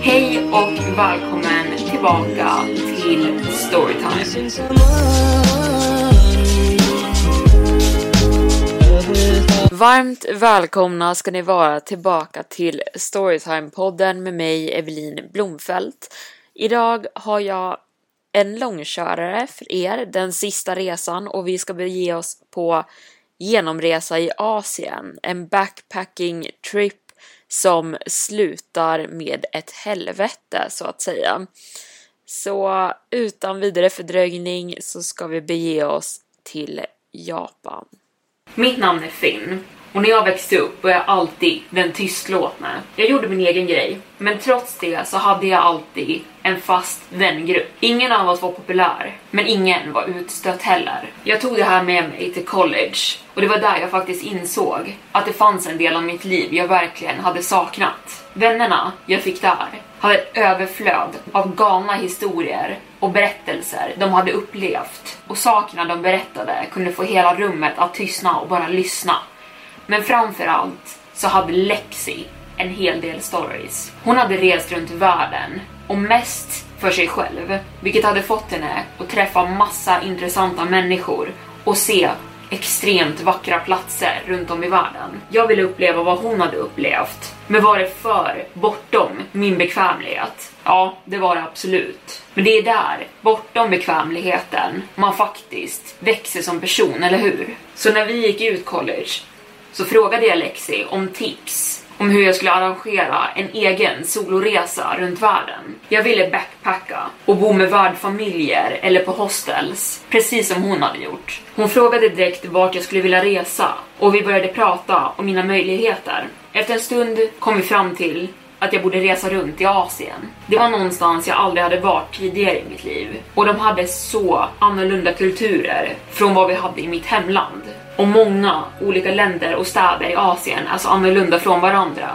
Hej och välkommen tillbaka till Storytime. Varmt välkomna ska ni vara tillbaka till Storytime-podden med mig Evelin Blomfelt. Idag har jag en långkörare för er, den sista resan och vi ska bege oss på genomresa i Asien, en backpacking trip som slutar med ett helvete så att säga. Så utan vidare fördröjning så ska vi bege oss till Japan. Mitt namn är Finn och när jag växte upp var jag alltid den tystlåtne. Jag gjorde min egen grej, men trots det så hade jag alltid en fast vängrupp. Ingen av oss var populär, men ingen var utstött heller. Jag tog det här med mig till college och det var där jag faktiskt insåg att det fanns en del av mitt liv jag verkligen hade saknat. Vännerna jag fick där hade ett överflöd av galna historier och berättelser de hade upplevt och sakerna de berättade kunde få hela rummet att tystna och bara lyssna. Men framförallt så hade Lexi en hel del stories. Hon hade rest runt världen och mest för sig själv, vilket hade fått henne att träffa massa intressanta människor och se extremt vackra platser runt om i världen. Jag ville uppleva vad hon hade upplevt, men var det för bortom min bekvämlighet? Ja, det var det absolut. Men det är där, bortom bekvämligheten, man faktiskt växer som person, eller hur? Så när vi gick ut college så frågade jag Lexi om tips om hur jag skulle arrangera en egen soloresa runt världen. Jag ville backpacka och bo med värdfamiljer eller på hostels, precis som hon hade gjort. Hon frågade direkt vart jag skulle vilja resa och vi började prata om mina möjligheter. Efter en stund kom vi fram till att jag borde resa runt i Asien. Det var någonstans jag aldrig hade varit tidigare i mitt liv. Och de hade så annorlunda kulturer från vad vi hade i mitt hemland. Och många olika länder och städer i Asien är så annorlunda från varandra.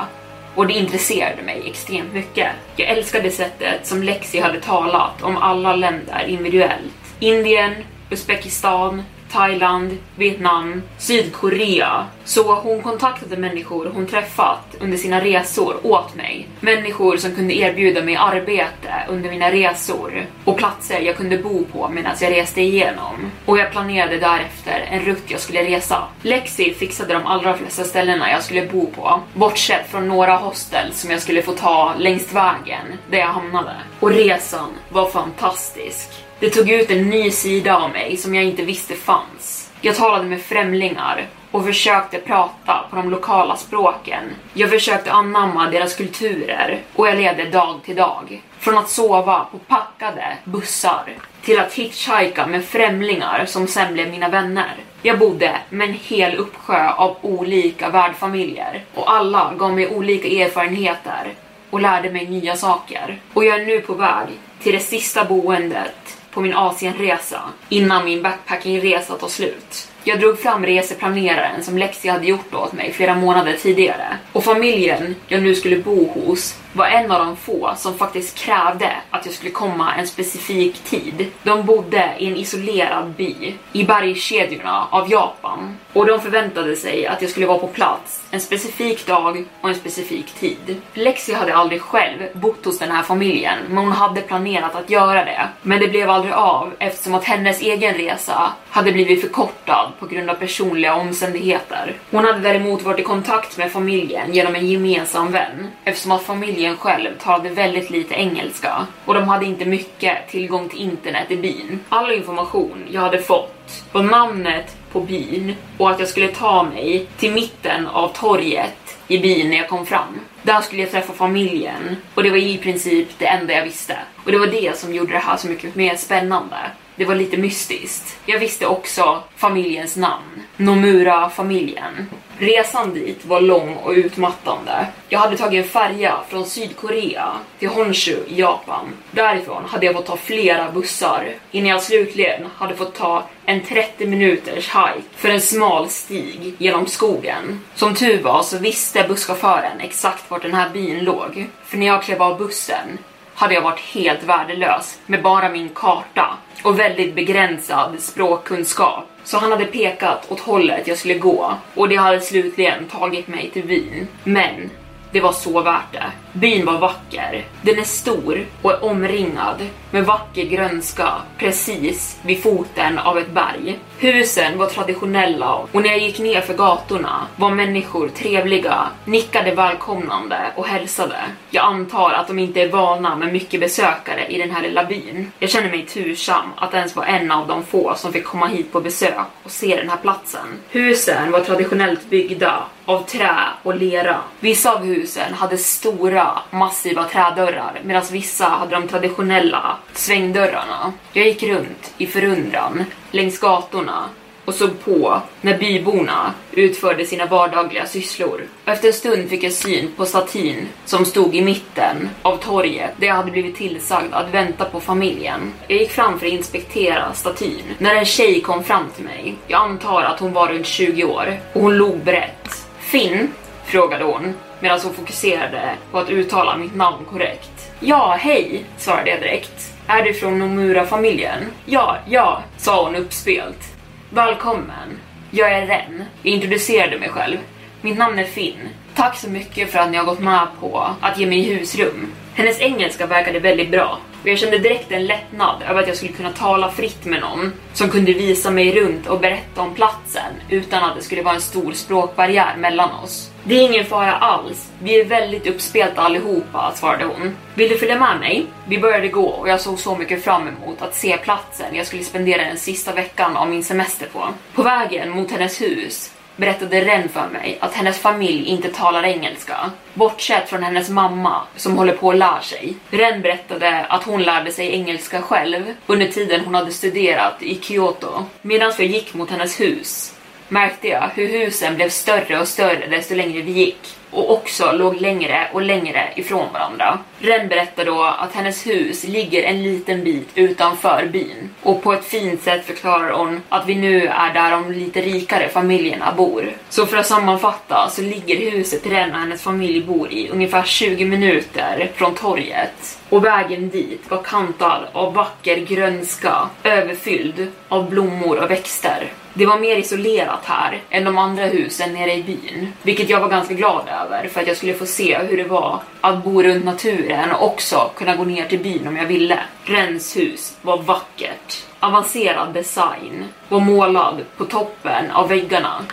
Och det intresserade mig extremt mycket. Jag älskade sättet som Lexi hade talat om alla länder individuellt. Indien, Uzbekistan, Thailand, Vietnam, Sydkorea. Så hon kontaktade människor hon träffat under sina resor åt mig. Människor som kunde erbjuda mig arbete under mina resor och platser jag kunde bo på medan jag reste igenom. Och jag planerade därefter en rutt jag skulle resa. Lexi fixade de allra flesta ställena jag skulle bo på, bortsett från några hostel som jag skulle få ta längs vägen där jag hamnade. Och resan var fantastisk. Det tog ut en ny sida av mig som jag inte visste fanns. Jag talade med främlingar och försökte prata på de lokala språken. Jag försökte anamma deras kulturer och jag levde dag till dag. Från att sova på packade bussar till att hitchhika med främlingar som sen blev mina vänner. Jag bodde med en hel uppsjö av olika värdfamiljer och alla gav mig olika erfarenheter och lärde mig nya saker. Och jag är nu på väg till det sista boendet på min Asienresa innan min backpackingresa tar slut. Jag drog fram reseplaneraren som Lexi hade gjort åt mig flera månader tidigare och familjen jag nu skulle bo hos var en av de få som faktiskt krävde att jag skulle komma en specifik tid. De bodde i en isolerad by i bergskedjorna av Japan och de förväntade sig att jag skulle vara på plats en specifik dag och en specifik tid. Lexi hade aldrig själv bott hos den här familjen, men hon hade planerat att göra det. Men det blev aldrig av eftersom att hennes egen resa hade blivit förkortad på grund av personliga omständigheter. Hon hade däremot varit i kontakt med familjen genom en gemensam vän eftersom att familjen själv talade väldigt lite engelska och de hade inte mycket tillgång till internet i byn. All information jag hade fått var namnet på byn och att jag skulle ta mig till mitten av torget i byn när jag kom fram. Där skulle jag träffa familjen och det var i princip det enda jag visste. Och det var det som gjorde det här så mycket mer spännande. Det var lite mystiskt. Jag visste också familjens namn. Nomura-familjen. Resan dit var lång och utmattande. Jag hade tagit en färja från Sydkorea till Honshu i Japan. Därifrån hade jag fått ta flera bussar innan jag slutligen hade fått ta en 30 minuters hike för en smal stig genom skogen. Som tur var så visste busschauffören exakt vart den här byn låg. För när jag klev av bussen hade jag varit helt värdelös med bara min karta och väldigt begränsad språkkunskap. Så han hade pekat åt hållet jag skulle gå och det hade slutligen tagit mig till Wien. Men det var så värt det. Byn var vacker. Den är stor och är omringad med vacker grönska precis vid foten av ett berg. Husen var traditionella och när jag gick ner för gatorna var människor trevliga, nickade välkomnande och hälsade. Jag antar att de inte är vana med mycket besökare i den här lilla byn. Jag känner mig tursam att ens vara en av de få som fick komma hit på besök och se den här platsen. Husen var traditionellt byggda av trä och lera. Vissa av husen hade stora massiva trädörrar medan vissa hade de traditionella svängdörrarna. Jag gick runt i förundran längs gatorna och såg på när byborna utförde sina vardagliga sysslor. Efter en stund fick jag syn på statyn som stod i mitten av torget där jag hade blivit tillsagd att vänta på familjen. Jag gick fram för att inspektera statyn när en tjej kom fram till mig. Jag antar att hon var runt 20 år och hon log brett. Finn? Frågade hon medan hon fokuserade på att uttala mitt namn korrekt. Ja, hej, svarade jag direkt. Är du från Nomura-familjen? Ja, ja, sa hon uppspelt. Välkommen. Jag är Ren. Jag introducerade mig själv. Mitt namn är Finn. Tack så mycket för att ni har gått med på att ge mig husrum. Hennes engelska verkade väldigt bra och jag kände direkt en lättnad över att jag skulle kunna tala fritt med någon som kunde visa mig runt och berätta om platsen utan att det skulle vara en stor språkbarriär mellan oss. Det är ingen fara alls. Vi är väldigt uppspelta allihopa, svarade hon. Vill du följa med mig? Vi började gå och jag såg så mycket fram emot att se platsen jag skulle spendera den sista veckan av min semester på. På vägen mot hennes hus berättade Ren för mig att hennes familj inte talar engelska. Bortsett från hennes mamma som håller på att lära sig. Ren berättade att hon lärde sig engelska själv under tiden hon hade studerat i Kyoto. Medan vi gick mot hennes hus märkte jag hur husen blev större och större desto längre vi gick och också låg längre och längre ifrån varandra. Ren berättar då att hennes hus ligger en liten bit utanför byn och på ett fint sätt förklarar hon att vi nu är där de lite rikare familjerna bor. Så för att sammanfatta så ligger huset Ren och hennes familj bor i ungefär 20 minuter från torget och vägen dit var kantad av vacker grönska överfylld av blommor och växter. Det var mer isolerat här än de andra husen nere i byn, vilket jag var ganska glad över för att jag skulle få se hur det var att bo runt naturen och också kunna gå ner till byn om jag ville. Rens hus var vackert. Avancerad design var målad på toppen av väggarna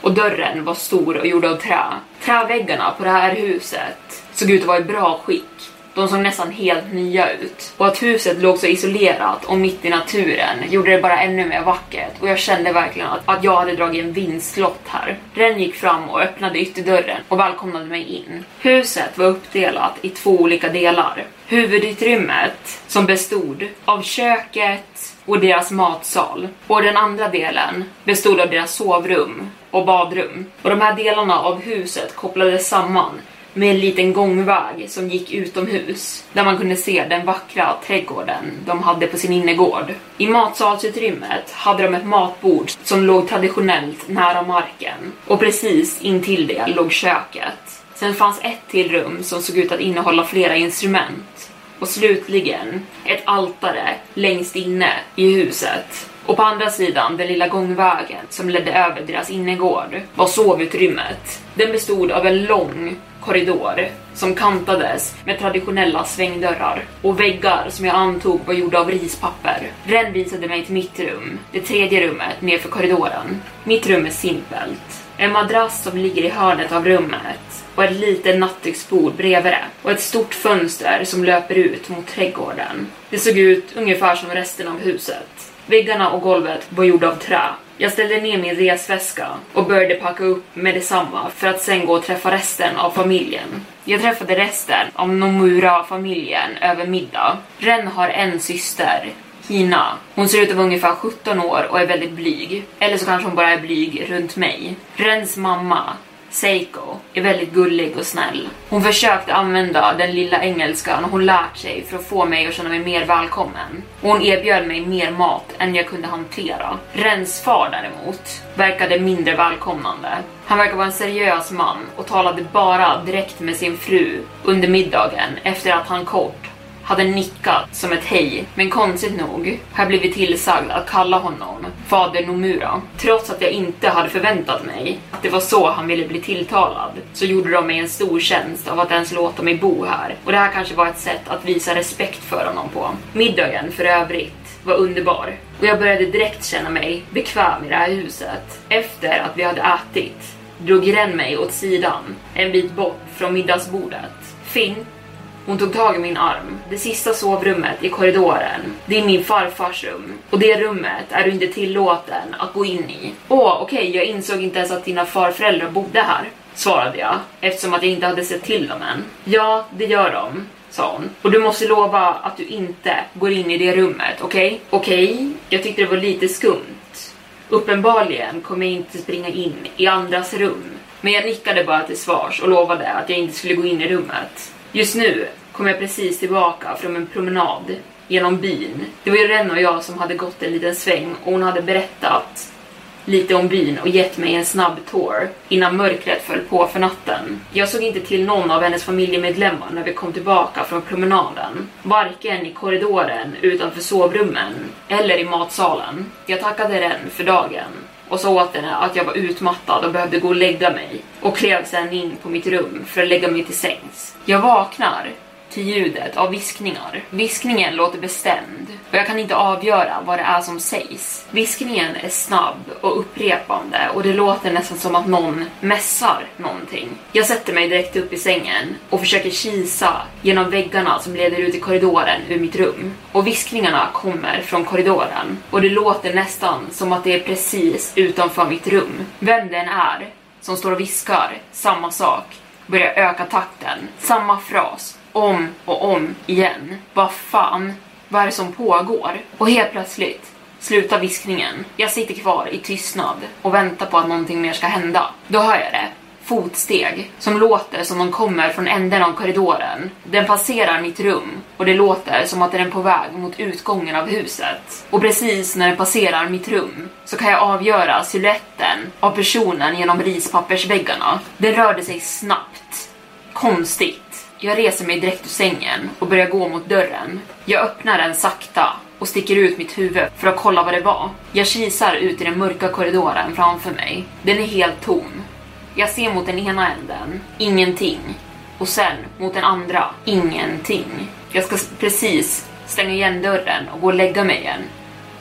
och dörren var stor och gjord av trä. Träväggarna på det här huset såg ut att vara i bra skick de såg nästan helt nya ut. Och att huset låg så isolerat och mitt i naturen gjorde det bara ännu mer vackert och jag kände verkligen att, att jag hade dragit en vinstlott här. Ren gick fram och öppnade ytterdörren och välkomnade mig in. Huset var uppdelat i två olika delar. Huvudutrymmet som bestod av köket och deras matsal och den andra delen bestod av deras sovrum och badrum. Och de här delarna av huset kopplades samman med en liten gångväg som gick utomhus där man kunde se den vackra trädgården de hade på sin innergård. I matsalsutrymmet hade de ett matbord som låg traditionellt nära marken och precis intill det låg köket. Sen fanns ett till rum som såg ut att innehålla flera instrument och slutligen ett altare längst inne i huset. Och på andra sidan, den lilla gångvägen som ledde över deras innergård, var sovutrymmet. Den bestod av en lång korridor som kantades med traditionella svängdörrar och väggar som jag antog var gjorda av rispapper. Ren visade mig till mitt rum, det tredje rummet nedför korridoren. Mitt rum är simpelt. En madrass som ligger i hörnet av rummet och ett litet nattduksbord bredvid det och ett stort fönster som löper ut mot trädgården. Det såg ut ungefär som resten av huset. Väggarna och golvet var gjorda av trä. Jag ställde ner min resväska och började packa upp med detsamma för att sen gå och träffa resten av familjen. Jag träffade resten av Nomura-familjen över middag. Ren har en syster, Hina. Hon ser ut att vara ungefär 17 år och är väldigt blyg. Eller så kanske hon bara är blyg runt mig. Rens mamma, Seiko är väldigt gullig och snäll. Hon försökte använda den lilla engelskan hon lärt sig för att få mig att känna mig mer välkommen. Och hon erbjöd mig mer mat än jag kunde hantera. Rens far däremot verkade mindre välkomnande. Han verkar vara en seriös man och talade bara direkt med sin fru under middagen efter att han kort hade nickat som ett hej, men konstigt nog har jag blivit tillsagd att kalla honom Fader Nomura. Trots att jag inte hade förväntat mig att det var så han ville bli tilltalad, så gjorde de mig en stor tjänst av att ens låta mig bo här. Och det här kanske var ett sätt att visa respekt för honom på. Middagen för övrigt var underbar och jag började direkt känna mig bekväm i det här huset. Efter att vi hade ätit drog Ren mig åt sidan, en bit bort från middagsbordet. Finn hon tog tag i min arm. Det sista sovrummet i korridoren. Det är min farfars rum. Och det rummet är du inte tillåten att gå in i. Åh, okej, okay, jag insåg inte ens att dina farföräldrar bodde här. Svarade jag, eftersom att jag inte hade sett till dem än. Ja, det gör de sa hon. Och du måste lova att du inte går in i det rummet, okej? Okay? Okej, okay. jag tyckte det var lite skumt. Uppenbarligen kommer jag inte springa in i andras rum. Men jag nickade bara till svars och lovade att jag inte skulle gå in i rummet. Just nu kom jag precis tillbaka från en promenad genom byn. Det var ju Renna och jag som hade gått en liten sväng och hon hade berättat lite om byn och gett mig en snabb tour innan mörkret föll på för natten. Jag såg inte till någon av hennes familjemedlemmar när vi kom tillbaka från promenaden. Varken i korridoren utanför sovrummen eller i matsalen. Jag tackade Ren för dagen och sa åt henne att jag var utmattad och behövde gå och lägga mig och klev sedan in på mitt rum för att lägga mig till sängs. Jag vaknar till ljudet av viskningar. Viskningen låter bestämd och jag kan inte avgöra vad det är som sägs. Viskningen är snabb och upprepande och det låter nästan som att någon mässar någonting. Jag sätter mig direkt upp i sängen och försöker kisa genom väggarna som leder ut i korridoren ur mitt rum. Och viskningarna kommer från korridoren och det låter nästan som att det är precis utanför mitt rum. Vem den är som står och viskar samma sak börjar öka takten. Samma fras om och om igen. Vad fan, vad är det som pågår? Och helt plötsligt slutar viskningen. Jag sitter kvar i tystnad och väntar på att någonting mer ska hända. Då hör jag det. Fotsteg som låter som de kommer från änden av korridoren. Den passerar mitt rum och det låter som att den är på väg mot utgången av huset. Och precis när den passerar mitt rum så kan jag avgöra siluetten av personen genom rispappersväggarna. Den rörde sig snabbt. Konstigt. Jag reser mig direkt ur sängen och börjar gå mot dörren. Jag öppnar den sakta och sticker ut mitt huvud för att kolla vad det var. Jag kisar ut i den mörka korridoren framför mig. Den är helt tom. Jag ser mot den ena änden, ingenting. Och sen mot den andra, ingenting. Jag ska precis stänga igen dörren och gå och lägga mig igen.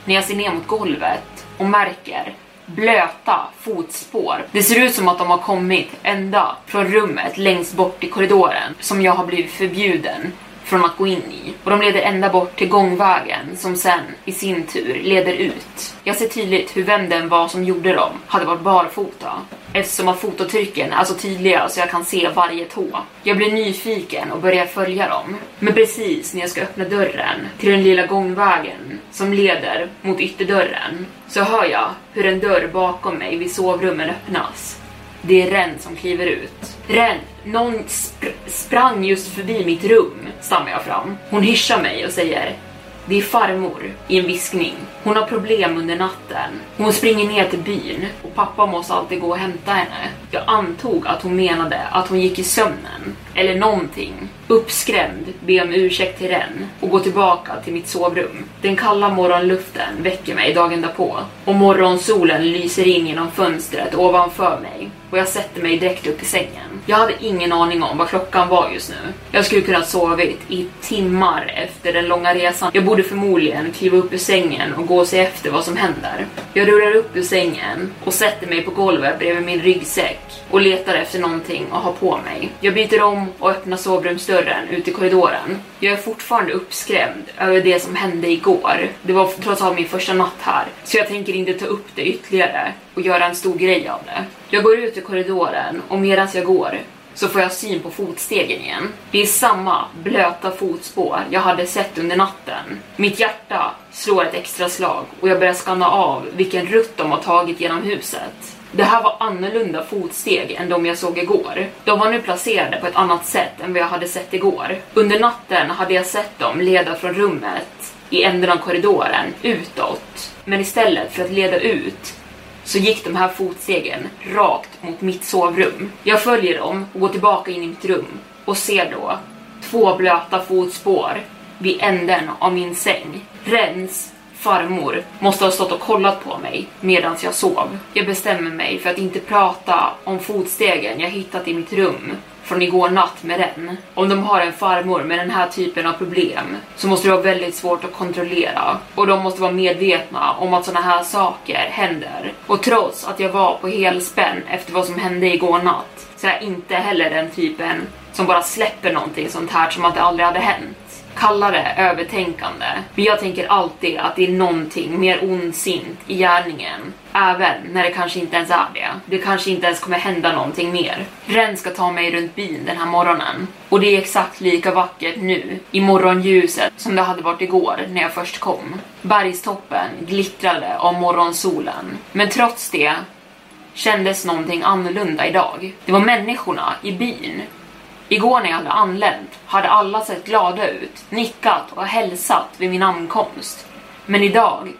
När jag ser ner mot golvet och märker blöta fotspår. Det ser ut som att de har kommit ända från rummet längst bort i korridoren som jag har blivit förbjuden från att gå in i. Och de leder ända bort till gångvägen som sen i sin tur leder ut. Jag ser tydligt hur vem den var som gjorde dem hade varit barfota. Eftersom att fototrycken är så tydliga så jag kan se varje tå. Jag blir nyfiken och börjar följa dem. Men precis när jag ska öppna dörren till den lilla gångvägen som leder mot ytterdörren så hör jag hur en dörr bakom mig vid sovrummen öppnas. Det är Ren som kliver ut. Ren, någon sp sprang just förbi mitt rum, stammar jag fram. Hon hyschar mig och säger Det är farmor i en viskning. Hon har problem under natten. Hon springer ner till byn och pappa måste alltid gå och hämta henne. Jag antog att hon menade att hon gick i sömnen eller någonting. Uppskrämd be om ursäkt till Ren och gå tillbaka till mitt sovrum. Den kalla morgonluften väcker mig dagen därpå och morgonsolen lyser in genom fönstret ovanför mig och jag sätter mig direkt upp i sängen. Jag hade ingen aning om vad klockan var just nu. Jag skulle kunna sovit i timmar efter den långa resan. Jag borde förmodligen kliva upp ur sängen och gå och se efter vad som händer. Jag rullar upp ur sängen och sätter mig på golvet bredvid min ryggsäck och letar efter någonting att ha på mig. Jag byter om och öppnar sovrumsdörren ut i korridoren. Jag är fortfarande uppskrämd över det som hände igår. Det var trots allt min första natt här, så jag tänker inte ta upp det ytterligare och göra en stor grej av det. Jag går ut i korridoren och medan jag går så får jag syn på fotstegen igen. Det är samma blöta fotspår jag hade sett under natten. Mitt hjärta slår ett extra slag och jag börjar skanna av vilken rutt de har tagit genom huset. Det här var annorlunda fotsteg än de jag såg igår. De var nu placerade på ett annat sätt än vad jag hade sett igår. Under natten hade jag sett dem leda från rummet i änden av korridoren utåt. Men istället för att leda ut så gick de här fotstegen rakt mot mitt sovrum. Jag följer dem och går tillbaka in i mitt rum och ser då två blöta fotspår vid änden av min säng. Rens farmor måste ha stått och kollat på mig medan jag sov. Jag bestämmer mig för att inte prata om fotstegen jag hittat i mitt rum från igår natt med den. Om de har en farmor med den här typen av problem så måste det vara väldigt svårt att kontrollera och de måste vara medvetna om att såna här saker händer. Och trots att jag var på helspänn efter vad som hände igår natt så är jag inte heller den typen som bara släpper någonting sånt här som att det aldrig hade hänt. Kalla det övertänkande, men jag tänker alltid att det är någonting mer ondsint i gärningen. Även när det kanske inte ens är det. Det kanske inte ens kommer hända någonting mer. Ren ska ta mig runt byn den här morgonen. Och det är exakt lika vackert nu, i morgonljuset, som det hade varit igår när jag först kom. Bergstoppen glittrade av morgonsolen. Men trots det kändes någonting annorlunda idag. Det var människorna i byn Igår när jag hade anlänt hade alla sett glada ut, nickat och hälsat vid min ankomst. Men idag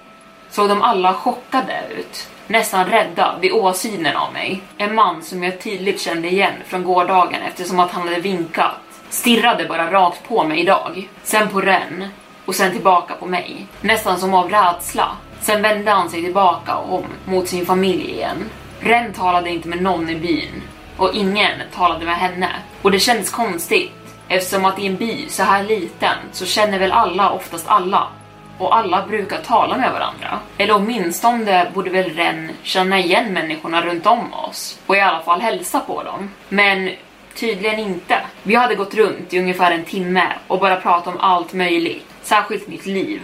såg de alla chockade ut, nästan rädda vid åsynen av mig. En man som jag tydligt kände igen från gårdagen eftersom att han hade vinkat stirrade bara rakt på mig idag, sen på Ren och sen tillbaka på mig, nästan som av rädsla. Sen vände han sig tillbaka om mot sin familj igen. Ren talade inte med någon i byn och ingen talade med henne. Och det kändes konstigt eftersom att i en by så här liten så känner väl alla oftast alla och alla brukar tala med varandra. Eller åtminstone borde väl Ren känna igen människorna runt om oss och i alla fall hälsa på dem. Men tydligen inte. Vi hade gått runt i ungefär en timme och bara pratat om allt möjligt, särskilt mitt liv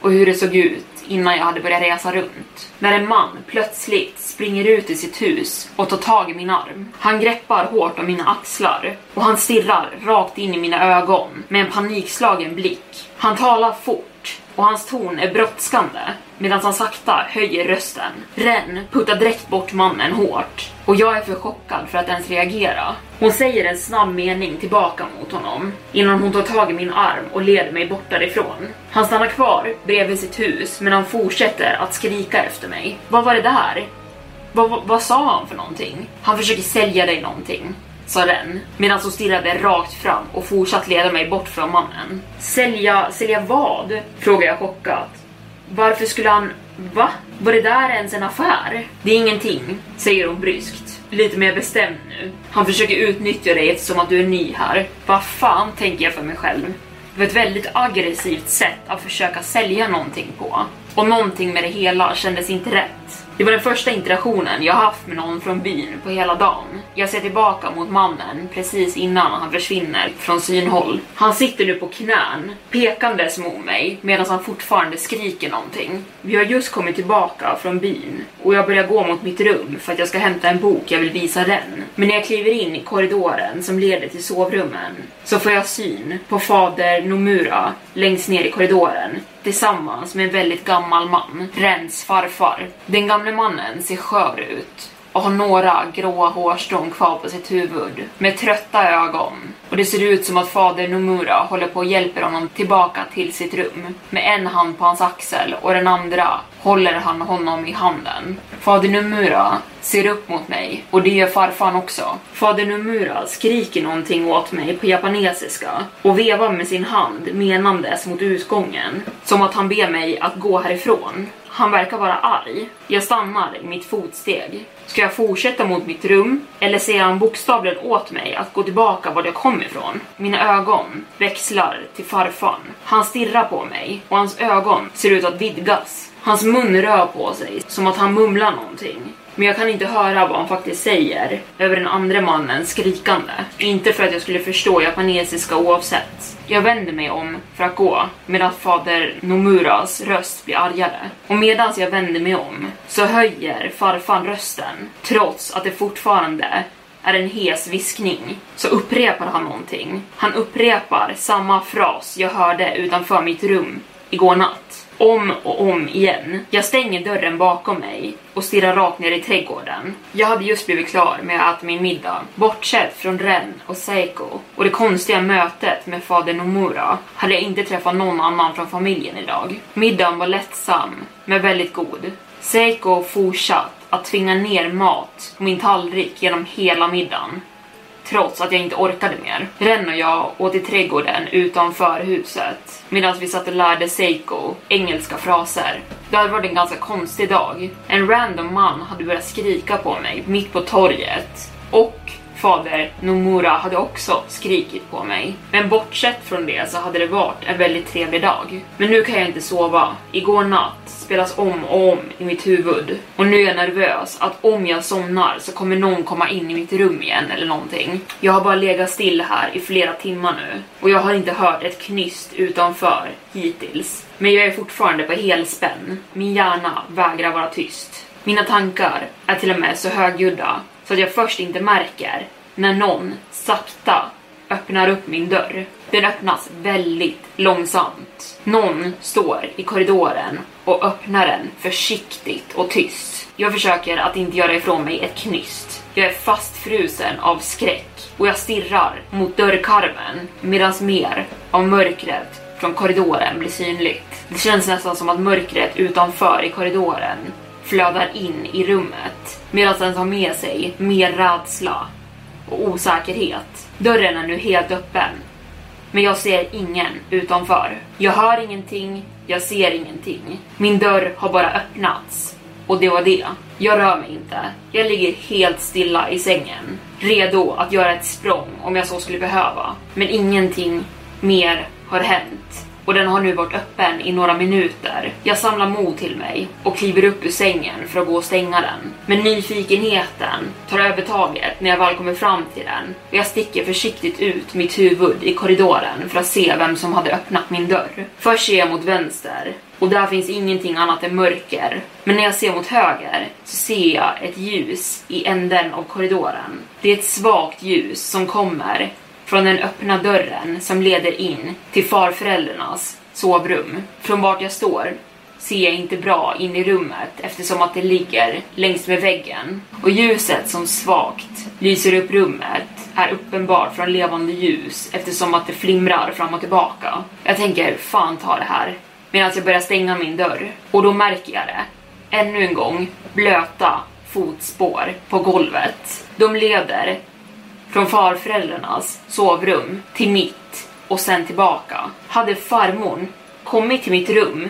och hur det såg ut innan jag hade börjat resa runt. När en man plötsligt springer ut i sitt hus och tar tag i min arm. Han greppar hårt om mina axlar och han stirrar rakt in i mina ögon med en panikslagen blick. Han talar fort och hans ton är brådskande medan han sakta höjer rösten. Ren puttar direkt bort mannen hårt och jag är för chockad för att ens reagera. Hon säger en snabb mening tillbaka mot honom innan hon tar tag i min arm och leder mig bort därifrån. Han stannar kvar bredvid sitt hus men han fortsätter att skrika efter mig. Vad var det där? Vad, vad, vad sa han för någonting? Han försöker sälja dig någonting sa den medan hon stirrade rakt fram och fortsatte leda mig bort från mannen. Sälja, sälja vad? frågade jag chockat. Varför skulle han... Va? Var det där ens en affär? Det är ingenting, säger hon bryskt. Lite mer bestämd nu. Han försöker utnyttja dig eftersom att du är ny här. Vad fan, tänker jag för mig själv. Det var ett väldigt aggressivt sätt att försöka sälja någonting på. Och någonting med det hela kändes inte rätt. Det var den första interaktionen jag haft med någon från byn på hela dagen. Jag ser tillbaka mot mannen precis innan han försvinner från synhåll. Han sitter nu på knän, pekandes mot mig medan han fortfarande skriker någonting. Vi har just kommit tillbaka från byn och jag börjar gå mot mitt rum för att jag ska hämta en bok jag vill visa den. Men när jag kliver in i korridoren som leder till sovrummen så får jag syn på fader Nomura längst ner i korridoren tillsammans med en väldigt gammal man, Rens farfar. Den gamle mannen ser skör ut och har några gråa hårstrån kvar på sitt huvud med trötta ögon och det det ser ut som att fader Nomura håller på och hjälper honom tillbaka till sitt rum. Med en hand på hans axel och den andra håller han honom i handen. Fader Nomura ser upp mot mig och det gör farfan också. Fader Nomura skriker någonting åt mig på japanesiska och vevar med sin hand menandes mot utgången. Som att han ber mig att gå härifrån. Han verkar vara arg. Jag stannar i mitt fotsteg. Ska jag fortsätta mot mitt rum? Eller säger han bokstavligen åt mig att gå tillbaka var jag kom ifrån? Mina ögon växlar till farfan. Han stirrar på mig och hans ögon ser ut att vidgas. Hans mun rör på sig som att han mumlar någonting. Men jag kan inte höra vad han faktiskt säger över den andra mannens skrikande. Inte för att jag skulle förstå japanesiska oavsett. Jag vänder mig om för att gå medan fader Nomuras röst blir argare. Och medan jag vänder mig om så höjer farfan rösten trots att det fortfarande är en hes viskning så upprepar han någonting. Han upprepar samma fras jag hörde utanför mitt rum igår natt. Om och om igen. Jag stänger dörren bakom mig och stirrar rakt ner i trädgården. Jag hade just blivit klar med att äta min middag. Bortsett från Ren och Seiko och det konstiga mötet med fader Nomura hade jag inte träffat någon annan från familjen idag. Middagen var lättsam, men väldigt god. Seiko fortsatt att tvinga ner mat på min tallrik genom hela middagen trots att jag inte orkade mer. Ren och jag åt i trädgården utanför huset medan vi satt och lärde Seiko engelska fraser. Det hade varit en ganska konstig dag. En random man hade börjat skrika på mig mitt på torget och fader Nomura hade också skrikit på mig. Men bortsett från det så hade det varit en väldigt trevlig dag. Men nu kan jag inte sova. Igår natt spelas om och om i mitt huvud. Och nu är jag nervös att om jag somnar så kommer någon komma in i mitt rum igen eller någonting. Jag har bara legat still här i flera timmar nu och jag har inte hört ett knyst utanför hittills. Men jag är fortfarande på helspänn. Min hjärna vägrar vara tyst. Mina tankar är till och med så högljudda så att jag först inte märker när någon sakta öppnar upp min dörr. Den öppnas väldigt långsamt. Någon står i korridoren och öppnar den försiktigt och tyst. Jag försöker att inte göra ifrån mig ett knyst. Jag är fastfrusen av skräck och jag stirrar mot dörrkarmen medan mer av mörkret från korridoren blir synligt. Det känns nästan som att mörkret utanför i korridoren flödar in i rummet medan den tar med sig mer rädsla och osäkerhet. Dörren är nu helt öppen, men jag ser ingen utanför. Jag hör ingenting, jag ser ingenting. Min dörr har bara öppnats och det var det. Jag rör mig inte. Jag ligger helt stilla i sängen, redo att göra ett språng om jag så skulle behöva. Men ingenting mer har hänt och den har nu varit öppen i några minuter. Jag samlar mod till mig och kliver upp ur sängen för att gå och stänga den. Men nyfikenheten tar övertaget när jag väl kommer fram till den och jag sticker försiktigt ut mitt huvud i korridoren för att se vem som hade öppnat min dörr. Först ser jag mot vänster och där finns ingenting annat än mörker. Men när jag ser mot höger så ser jag ett ljus i änden av korridoren. Det är ett svagt ljus som kommer från den öppna dörren som leder in till farföräldrarnas sovrum. Från vart jag står ser jag inte bra in i rummet eftersom att det ligger längs med väggen. Och ljuset som svagt lyser upp rummet är uppenbart från levande ljus eftersom att det flimrar fram och tillbaka. Jag tänker, fan ta det här. Medan jag börjar stänga min dörr. Och då märker jag det. Ännu en gång blöta fotspår på golvet. De leder från farföräldrarnas sovrum till mitt och sen tillbaka. Hade farmor kommit till mitt rum,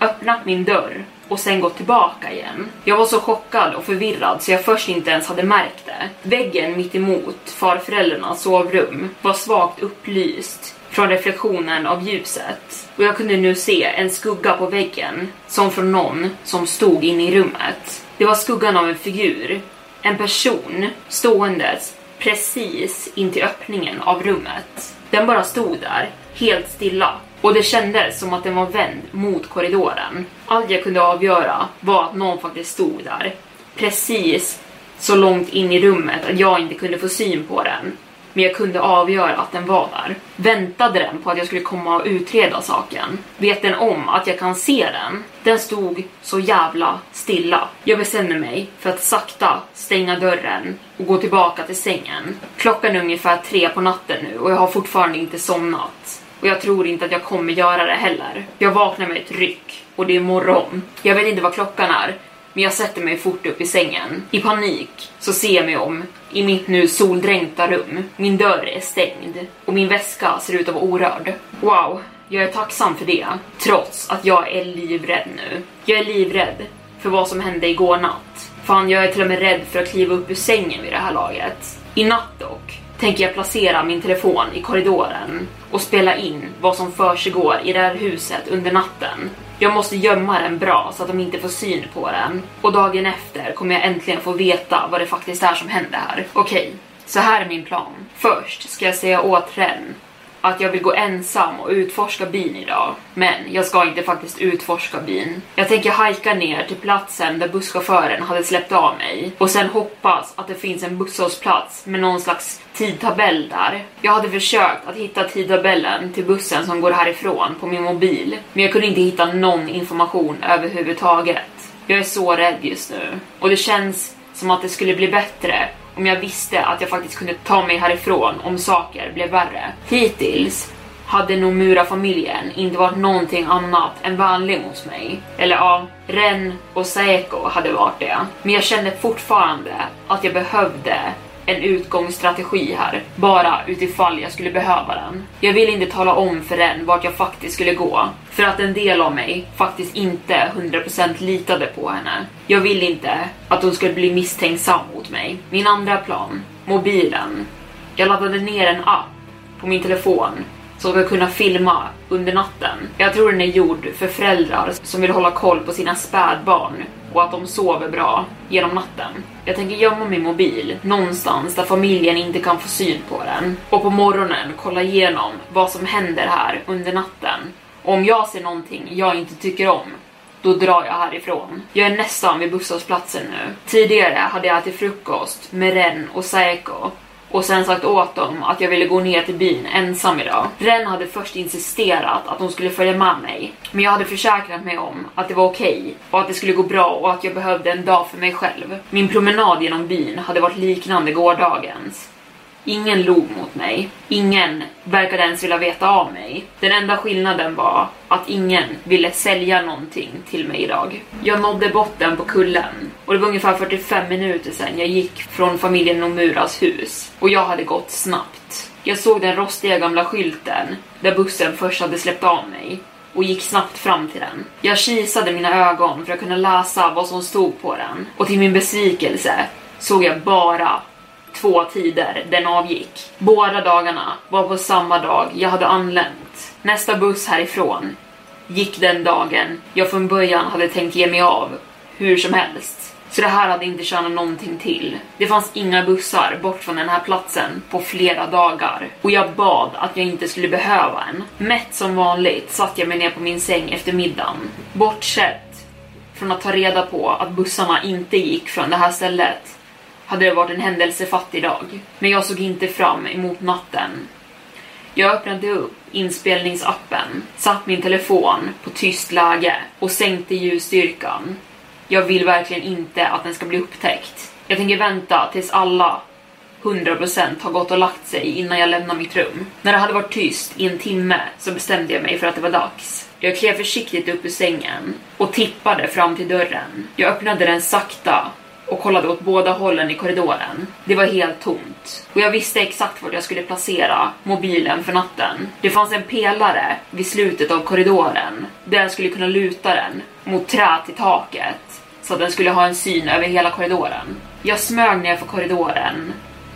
öppnat min dörr och sen gått tillbaka igen. Jag var så chockad och förvirrad så jag först inte ens hade märkt det. Väggen mitt emot farföräldrarnas sovrum var svagt upplyst från reflektionen av ljuset och jag kunde nu se en skugga på väggen som från någon som stod inne i rummet. Det var skuggan av en figur, en person ståendes precis intill öppningen av rummet. Den bara stod där, helt stilla. Och det kändes som att den var vänd mot korridoren. Allt jag kunde avgöra var att någon faktiskt stod där. Precis så långt in i rummet att jag inte kunde få syn på den men jag kunde avgöra att den var där. Väntade den på att jag skulle komma och utreda saken? Vet den om att jag kan se den? Den stod så jävla stilla. Jag bestämde mig för att sakta stänga dörren och gå tillbaka till sängen. Klockan är ungefär tre på natten nu och jag har fortfarande inte somnat. Och jag tror inte att jag kommer göra det heller. Jag vaknar med ett ryck och det är morgon. Jag vet inte vad klockan är, men jag sätter mig fort upp i sängen. I panik så ser jag mig om i mitt nu soldränkta rum. Min dörr är stängd och min väska ser ut att vara orörd. Wow, jag är tacksam för det. Trots att jag är livrädd nu. Jag är livrädd för vad som hände igår natt. Fan, jag är till och med rädd för att kliva upp ur sängen vid det här laget. I natt dock tänker jag placera min telefon i korridoren och spela in vad som försiggår i det här huset under natten. Jag måste gömma den bra så att de inte får syn på den. Och dagen efter kommer jag äntligen få veta vad det faktiskt är som händer här. Okej, så här är min plan. Först ska jag säga åt Ren att jag vill gå ensam och utforska byn idag. Men jag ska inte faktiskt utforska byn. Jag tänker hajka ner till platsen där busschauffören hade släppt av mig och sen hoppas att det finns en busshållplats med någon slags tidtabell där. Jag hade försökt att hitta tidtabellen till bussen som går härifrån på min mobil, men jag kunde inte hitta någon information överhuvudtaget. Jag är så rädd just nu och det känns som att det skulle bli bättre om jag visste att jag faktiskt kunde ta mig härifrån om saker blev värre. Hittills hade Nomura-familjen inte varit någonting annat än vänlig mot mig. Eller ja, Ren och Saeko hade varit det. Men jag kände fortfarande att jag behövde en utgångsstrategi här, bara utifall jag skulle behöva den. Jag vill inte tala om för den vart jag faktiskt skulle gå, för att en del av mig faktiskt inte 100% litade på henne. Jag vill inte att hon skulle bli misstänksam mot mig. Min andra plan, mobilen. Jag laddade ner en app på min telefon som ska kunna filma under natten. Jag tror den är gjord för föräldrar som vill hålla koll på sina spädbarn och att de sover bra genom natten. Jag tänker gömma min mobil någonstans där familjen inte kan få syn på den och på morgonen kolla igenom vad som händer här under natten. Och om jag ser någonting jag inte tycker om då drar jag härifrån. Jag är nästan vid busshållplatsen nu. Tidigare hade jag ätit frukost med Ren och Saeko och sen sagt åt dem att jag ville gå ner till byn ensam idag. Ren hade först insisterat att hon skulle följa med mig, men jag hade försäkrat mig om att det var okej okay, och att det skulle gå bra och att jag behövde en dag för mig själv. Min promenad genom byn hade varit liknande gårdagens. Ingen log mot mig. Ingen verkade ens vilja veta av mig. Den enda skillnaden var att ingen ville sälja någonting till mig idag. Jag nådde botten på kullen och det var ungefär 45 minuter sedan jag gick från familjen Nomuras hus och jag hade gått snabbt. Jag såg den rostiga gamla skylten där bussen först hade släppt av mig och gick snabbt fram till den. Jag kisade mina ögon för att kunna läsa vad som stod på den och till min besvikelse såg jag bara två tider den avgick. Båda dagarna var på samma dag jag hade anlänt. Nästa buss härifrån gick den dagen jag från början hade tänkt ge mig av, hur som helst. Så det här hade inte tjänat någonting till. Det fanns inga bussar bort från den här platsen på flera dagar och jag bad att jag inte skulle behöva en. Mätt som vanligt satt jag mig ner på min säng efter middagen. Bortsett från att ta reda på att bussarna inte gick från det här stället hade det varit en händelsefattig dag. Men jag såg inte fram emot natten. Jag öppnade upp inspelningsappen, satt min telefon på tyst läge och sänkte ljusstyrkan. Jag vill verkligen inte att den ska bli upptäckt. Jag tänker vänta tills alla 100% har gått och lagt sig innan jag lämnar mitt rum. När det hade varit tyst i en timme så bestämde jag mig för att det var dags. Jag klev försiktigt upp ur sängen och tippade fram till dörren. Jag öppnade den sakta och kollade åt båda hållen i korridoren. Det var helt tomt och jag visste exakt vart jag skulle placera mobilen för natten. Det fanns en pelare vid slutet av korridoren där jag skulle kunna luta den mot trät i taket så att den skulle ha en syn över hela korridoren. Jag smög ner för korridoren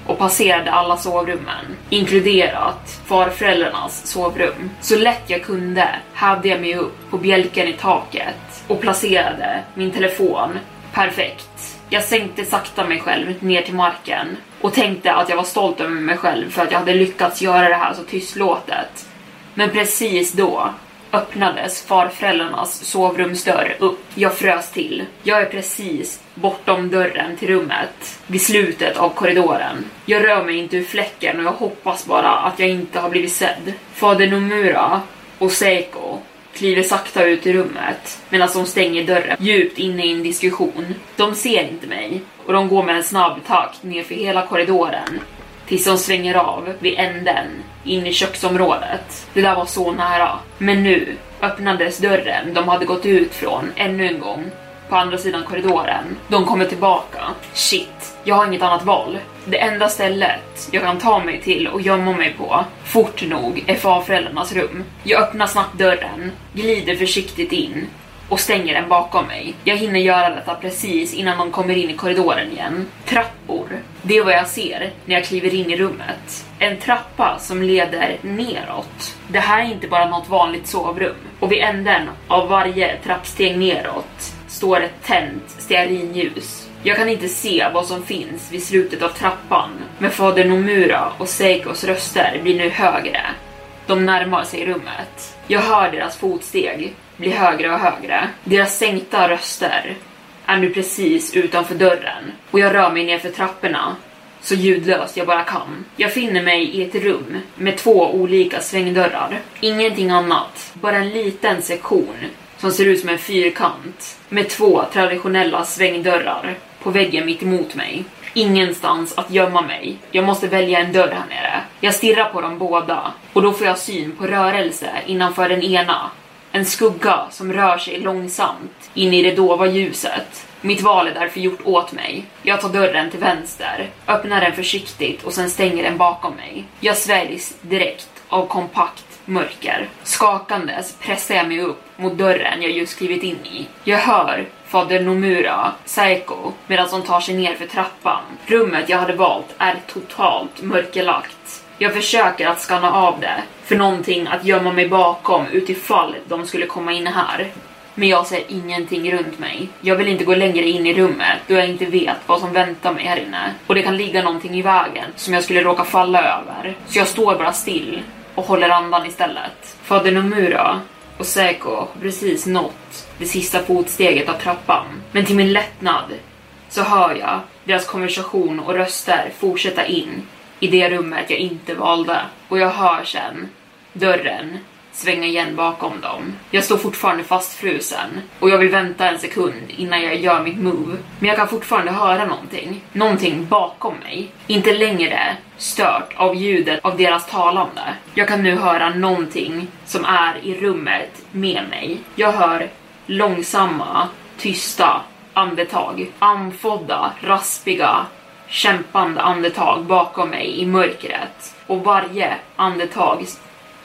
och passerade alla sovrummen, inkluderat farföräldrarnas sovrum. Så lätt jag kunde hävde jag mig upp på bjälken i taket och placerade min telefon perfekt jag sänkte sakta mig själv ner till marken och tänkte att jag var stolt över mig själv för att jag hade lyckats göra det här så tystlåtet. Men precis då öppnades farföräldrarnas sovrumsdörr upp. Jag frös till. Jag är precis bortom dörren till rummet, vid slutet av korridoren. Jag rör mig inte ur fläcken och jag hoppas bara att jag inte har blivit sedd. Fader Nomura och Seiko kliver sakta ut i rummet medan de stänger dörren djupt inne i en diskussion. De ser inte mig och de går med en snabb takt nerför hela korridoren tills de svänger av vid änden in i köksområdet. Det där var så nära. Men nu öppnades dörren de hade gått ut från ännu en gång på andra sidan korridoren. De kommer tillbaka. Shit, jag har inget annat val. Det enda stället jag kan ta mig till och gömma mig på, fort nog, är farföräldrarnas rum. Jag öppnar snabbt dörren, glider försiktigt in och stänger den bakom mig. Jag hinner göra detta precis innan de kommer in i korridoren igen. Trappor. Det är vad jag ser när jag kliver in i rummet. En trappa som leder neråt. Det här är inte bara något vanligt sovrum. Och vid änden av varje trappsteg neråt står ett tänt stearinljus. Jag kan inte se vad som finns vid slutet av trappan, men fader Nomura och Seikos röster blir nu högre. De närmar sig rummet. Jag hör deras fotsteg bli högre och högre. Deras sänkta röster är nu precis utanför dörren och jag rör mig ner för trapporna så ljudlöst jag bara kan. Jag finner mig i ett rum med två olika svängdörrar. Ingenting annat, bara en liten sektion som ser ut som en fyrkant med två traditionella svängdörrar på väggen mitt emot mig. Ingenstans att gömma mig. Jag måste välja en dörr här nere. Jag stirrar på dem båda och då får jag syn på rörelse innanför den ena. En skugga som rör sig långsamt in i det dova ljuset. Mitt val är därför gjort åt mig. Jag tar dörren till vänster, öppnar den försiktigt och sen stänger den bakom mig. Jag sväljs direkt av kompakt mörker. Skakandes pressar jag mig upp mot dörren jag just klivit in i. Jag hör fader Nomura, Saiko, medan de tar sig ner för trappan. Rummet jag hade valt är totalt mörkerlagt. Jag försöker att skanna av det, för någonting att gömma mig bakom utifall de skulle komma in här. Men jag ser ingenting runt mig. Jag vill inte gå längre in i rummet då jag inte vet vad som väntar mig här inne. Och det kan ligga någonting i vägen som jag skulle råka falla över. Så jag står bara still och håller andan istället. Fader Nomura och Seiko har precis nått det sista fotsteget av trappan. Men till min lättnad så hör jag deras konversation och röster fortsätta in i det rummet jag inte valde. Och jag hör sen dörren svänga igen bakom dem. Jag står fortfarande fastfrusen och jag vill vänta en sekund innan jag gör mitt move. Men jag kan fortfarande höra någonting. Någonting bakom mig. Inte längre stört av ljudet av deras talande. Jag kan nu höra någonting som är i rummet med mig. Jag hör långsamma, tysta andetag. Andfådda, raspiga, kämpande andetag bakom mig i mörkret. Och varje andetag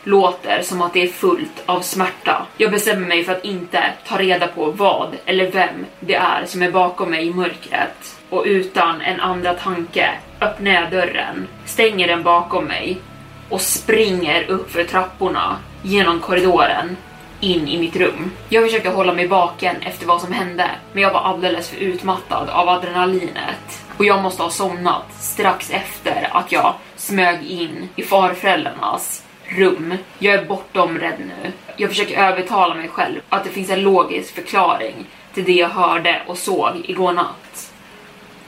låter som att det är fullt av smärta. Jag bestämmer mig för att inte ta reda på vad eller vem det är som är bakom mig i mörkret. Och utan en andra tanke öppnar jag dörren, stänger den bakom mig och springer upp för trapporna genom korridoren in i mitt rum. Jag försökte hålla mig vaken efter vad som hände, men jag var alldeles för utmattad av adrenalinet och jag måste ha somnat strax efter att jag smög in i farföräldrarnas rum. Jag är bortom rädd nu. Jag försöker övertala mig själv att det finns en logisk förklaring till det jag hörde och såg igår natt.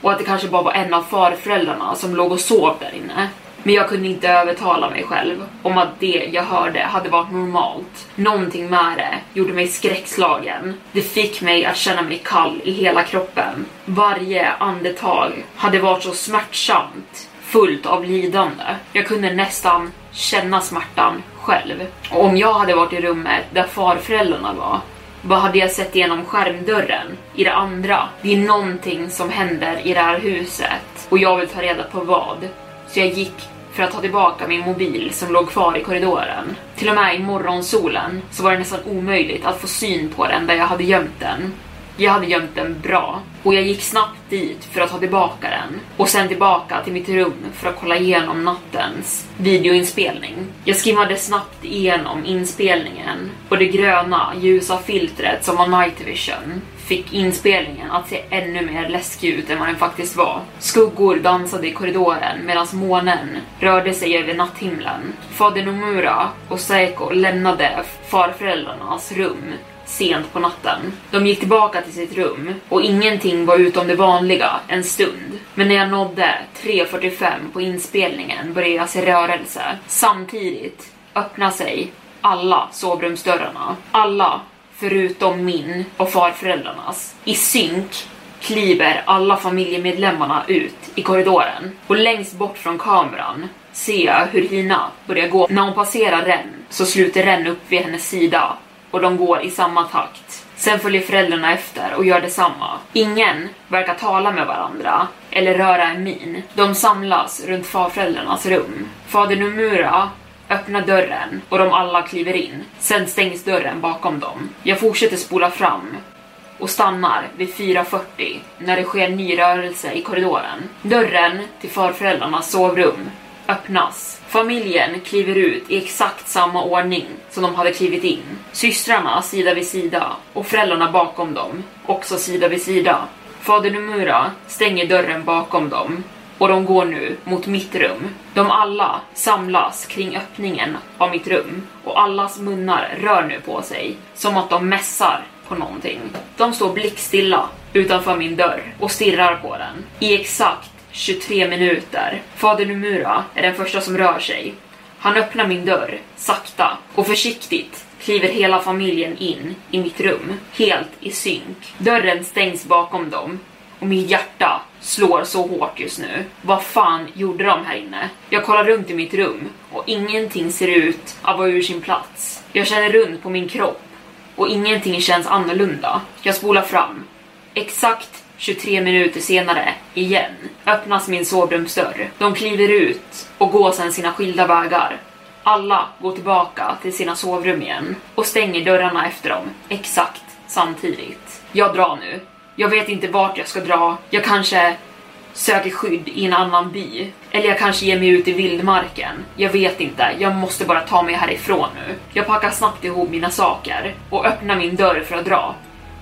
Och att det kanske bara var en av farföräldrarna som låg och sov där inne. Men jag kunde inte övertala mig själv om att det jag hörde hade varit normalt. Någonting med det gjorde mig skräckslagen. Det fick mig att känna mig kall i hela kroppen. Varje andetag hade varit så smärtsamt, fullt av lidande. Jag kunde nästan känna smärtan själv. Och om jag hade varit i rummet där farföräldrarna var, vad hade jag sett genom skärmdörren i det andra? Det är någonting som händer i det här huset och jag vill ta reda på vad. Så jag gick för att ta tillbaka min mobil som låg kvar i korridoren. Till och med i morgonsolen så var det nästan omöjligt att få syn på den där jag hade gömt den. Jag hade gömt den bra och jag gick snabbt dit för att ta tillbaka den och sen tillbaka till mitt rum för att kolla igenom nattens videoinspelning. Jag skimmade snabbt igenom inspelningen och det gröna ljusa filtret som var night vision fick inspelningen att se ännu mer läskig ut än vad den faktiskt var. Skuggor dansade i korridoren medan månen rörde sig över natthimlen. Fader Nomura och Seiko lämnade farföräldrarnas rum sent på natten. De gick tillbaka till sitt rum och ingenting var utom det vanliga en stund. Men när jag nådde 3.45 på inspelningen började jag se rörelse. Samtidigt öppnade sig alla sovrumsdörrarna. Alla förutom min och farföräldrarnas. I synk kliver alla familjemedlemmarna ut i korridoren och längst bort från kameran ser jag hur Hina börjar gå. När hon passerar Ren så sluter Ren upp vid hennes sida och de går i samma takt. Sen följer föräldrarna efter och gör detsamma. Ingen verkar tala med varandra eller röra en min. De samlas runt farföräldrarnas rum. Fader Numura öppnar dörren och de alla kliver in. Sen stängs dörren bakom dem. Jag fortsätter spola fram och stannar vid 4.40 när det sker ny rörelse i korridoren. Dörren till farföräldrarnas sovrum öppnas. Familjen kliver ut i exakt samma ordning som de hade klivit in. Systrarna sida vid sida och föräldrarna bakom dem, också sida vid sida. Fader Numura stänger dörren bakom dem och de går nu mot mitt rum. De alla samlas kring öppningen av mitt rum och allas munnar rör nu på sig som att de mässar på någonting. De står blickstilla utanför min dörr och stirrar på den i exakt 23 minuter. Fader Numura är den första som rör sig. Han öppnar min dörr, sakta och försiktigt kliver hela familjen in i mitt rum, helt i synk. Dörren stängs bakom dem och mitt hjärta slår så hårt just nu. Vad fan gjorde de här inne? Jag kollar runt i mitt rum och ingenting ser ut att vara ur sin plats. Jag känner runt på min kropp och ingenting känns annorlunda. Jag spolar fram. Exakt 23 minuter senare, igen, öppnas min sovrumsdörr. De kliver ut och går sedan sina skilda vägar. Alla går tillbaka till sina sovrum igen och stänger dörrarna efter dem exakt samtidigt. Jag drar nu. Jag vet inte vart jag ska dra. Jag kanske söker skydd i en annan by. Eller jag kanske ger mig ut i vildmarken. Jag vet inte, jag måste bara ta mig härifrån nu. Jag packar snabbt ihop mina saker och öppnar min dörr för att dra.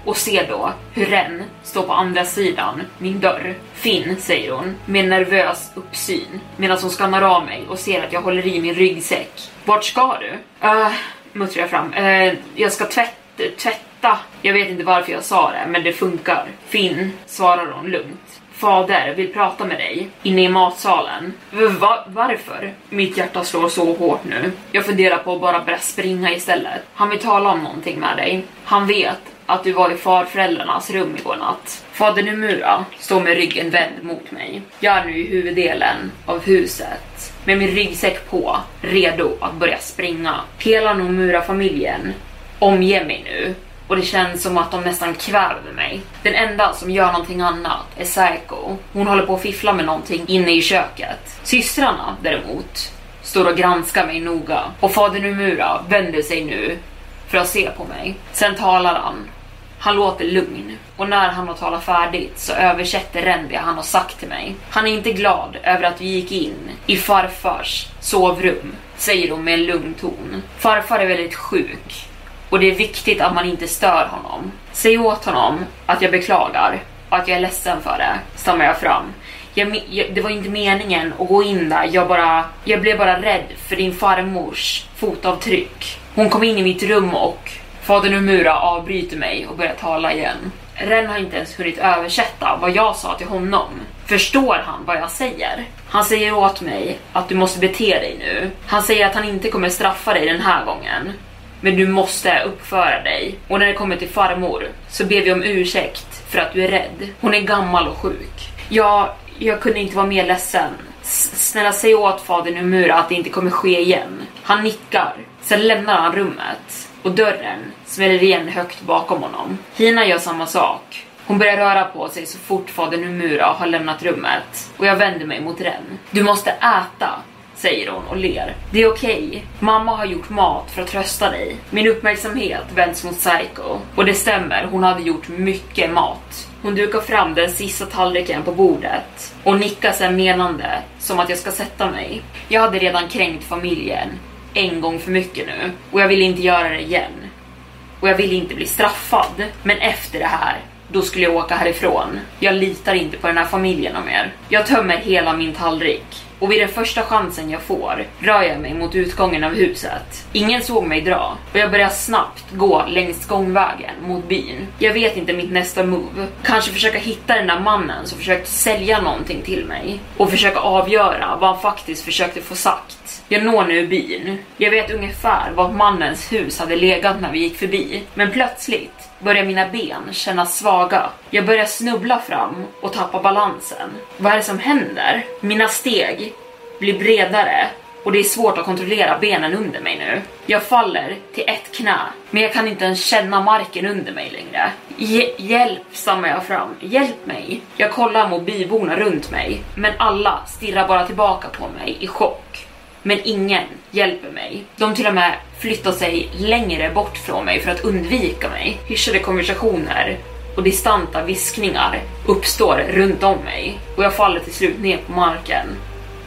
Och ser då hur Ren står på andra sidan min dörr. Finn, säger hon med nervös uppsyn medan hon skannar av mig och ser att jag håller i min ryggsäck. Vart ska du? Uh, muttrar jag fram. Uh, jag ska tvätta, tvätta. Jag vet inte varför jag sa det, men det funkar. Finn, svarar hon lugnt. Fader vill prata med dig inne i matsalen. Va varför? Mitt hjärta slår så hårt nu. Jag funderar på att bara börja springa istället. Han vill tala om någonting med dig. Han vet att du var i farföräldrarnas rum igår natt. Fader Numura står med ryggen vänd mot mig. Jag är nu i huvuddelen av huset med min ryggsäck på, redo att börja springa. Hela Nomura-familjen omger mig nu och det känns som att de nästan kväver mig. Den enda som gör någonting annat är Saiko. Hon håller på att fiffla med någonting inne i köket. Systrarna däremot står och granskar mig noga och fader Numura vänder sig nu för att se på mig. Sen talar han. Han låter lugn och när han har talat färdigt så översätter Ren det han har sagt till mig. Han är inte glad över att vi gick in i farfars sovrum, säger hon med en lugn ton. Farfar är väldigt sjuk och det är viktigt att man inte stör honom. Säg åt honom att jag beklagar och att jag är ledsen för det, stammar jag fram. Jag, jag, det var inte meningen att gå in där, jag bara, jag blev bara rädd för din farmors fotavtryck. Hon kom in i mitt rum och fader Numura avbryter mig och börjar tala igen. Ren har inte ens hunnit översätta vad jag sa till honom. Förstår han vad jag säger? Han säger åt mig att du måste bete dig nu. Han säger att han inte kommer straffa dig den här gången. Men du måste uppföra dig. Och när det kommer till farmor så ber vi om ursäkt för att du är rädd. Hon är gammal och sjuk. Jag, jag kunde inte vara mer ledsen. S snälla säg åt fader Numura att det inte kommer ske igen. Han nickar. Sen lämnar han rummet och dörren smäller igen högt bakom honom. Hina gör samma sak. Hon börjar röra på sig så fort fader Numura har lämnat rummet och jag vänder mig mot Ren. Du måste äta, säger hon och ler. Det är okej. Okay. Mamma har gjort mat för att trösta dig. Min uppmärksamhet vänds mot Psycho. Och det stämmer, hon hade gjort mycket mat. Hon dukar fram den sista tallriken på bordet och nickar sen menande som att jag ska sätta mig. Jag hade redan kränkt familjen en gång för mycket nu och jag vill inte göra det igen. Och jag vill inte bli straffad. Men efter det här då skulle jag åka härifrån. Jag litar inte på den här familjen om er. Jag tömmer hela min tallrik och vid den första chansen jag får rör jag mig mot utgången av huset. Ingen såg mig dra och jag börjar snabbt gå längs gångvägen mot byn. Jag vet inte mitt nästa move. Kanske försöka hitta den där mannen som försökte sälja någonting till mig och försöka avgöra vad han faktiskt försökte få sagt. Jag når nu byn. Jag vet ungefär var mannens hus hade legat när vi gick förbi, men plötsligt börjar mina ben kännas svaga. Jag börjar snubbla fram och tappa balansen. Vad är det som händer? Mina steg blir bredare och det är svårt att kontrollera benen under mig nu. Jag faller till ett knä, men jag kan inte ens känna marken under mig längre. Hj hjälp, stammar jag fram. Hjälp mig. Jag kollar mot byborna runt mig, men alla stirrar bara tillbaka på mig i chock. Men ingen hjälper mig. De till och med flyttar sig längre bort från mig för att undvika mig. Hyschade konversationer och distanta viskningar uppstår runt om mig och jag faller till slut ner på marken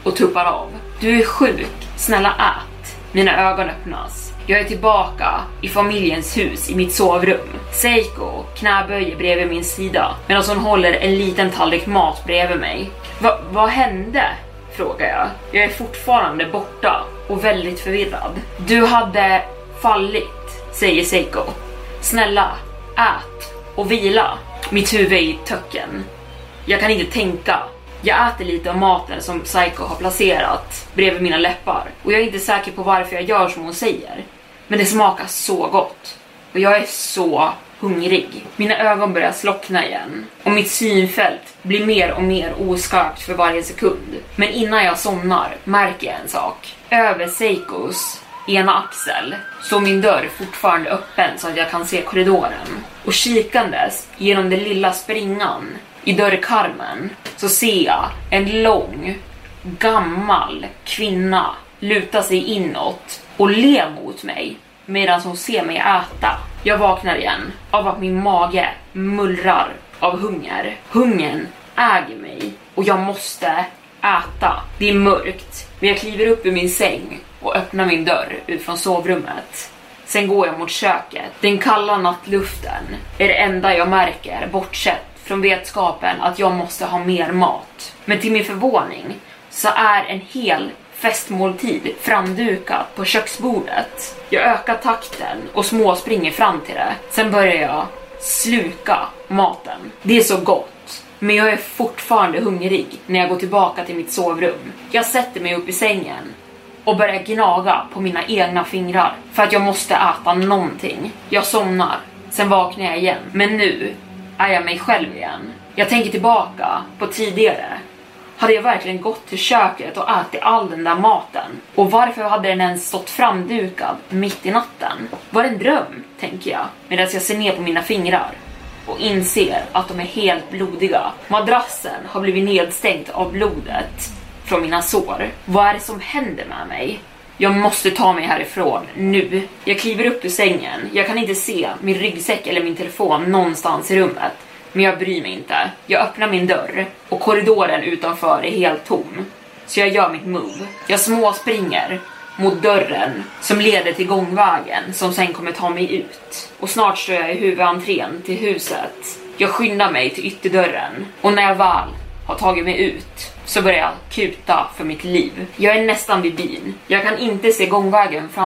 och tuppar av. Du är sjuk, snälla ät. Mina ögon öppnas. Jag är tillbaka i familjens hus i mitt sovrum. Seiko knäböjer bredvid min sida medan hon håller en liten tallrik mat bredvid mig. Va, vad hände? Frågar jag. Jag är fortfarande borta och väldigt förvirrad. Du hade fallit, säger Seiko. Snälla, ät och vila. Mitt huvud är i töcken. Jag kan inte tänka. Jag äter lite av maten som Psycho har placerat bredvid mina läppar och jag är inte säker på varför jag gör som hon säger. Men det smakar så gott och jag är så hungrig. Mina ögon börjar slockna igen och mitt synfält blir mer och mer oskarpt för varje sekund. Men innan jag somnar märker jag en sak. Över Seikos ena axel står min dörr fortfarande öppen så att jag kan se korridoren. Och kikandes genom den lilla springan i dörrkarmen så ser jag en lång, gammal kvinna luta sig inåt och le mot mig medan hon ser mig äta. Jag vaknar igen av att min mage mullrar av hunger. Hungern äger mig och jag måste äta. Det är mörkt, men jag kliver upp ur min säng och öppnar min dörr ut från sovrummet. Sen går jag mot köket. Den kalla nattluften är det enda jag märker bortsett från vetskapen att jag måste ha mer mat. Men till min förvåning så är en hel festmåltid framdukat på köksbordet. Jag ökar takten och småspringer fram till det. Sen börjar jag sluka maten. Det är så gott. Men jag är fortfarande hungrig när jag går tillbaka till mitt sovrum. Jag sätter mig upp i sängen och börjar gnaga på mina egna fingrar för att jag måste äta någonting. Jag somnar, sen vaknar jag igen. Men nu är jag mig själv igen. Jag tänker tillbaka på tidigare hade jag verkligen gått till köket och ätit all den där maten? Och varför hade den ens stått framdukad mitt i natten? Var det en dröm, tänker jag, medan jag ser ner på mina fingrar och inser att de är helt blodiga. Madrassen har blivit nedstängt av blodet från mina sår. Vad är det som händer med mig? Jag måste ta mig härifrån, nu. Jag kliver upp ur sängen. Jag kan inte se min ryggsäck eller min telefon någonstans i rummet. Men jag bryr mig inte. Jag öppnar min dörr och korridoren utanför är helt tom. Så jag gör mitt move. Jag småspringer mot dörren som leder till gångvägen som sen kommer ta mig ut. Och snart står jag i huvudentrén till huset. Jag skyndar mig till ytterdörren och när jag väl har tagit mig ut så börjar jag kuta för mitt liv. Jag är nästan vid byn. Jag kan inte se gångvägen fram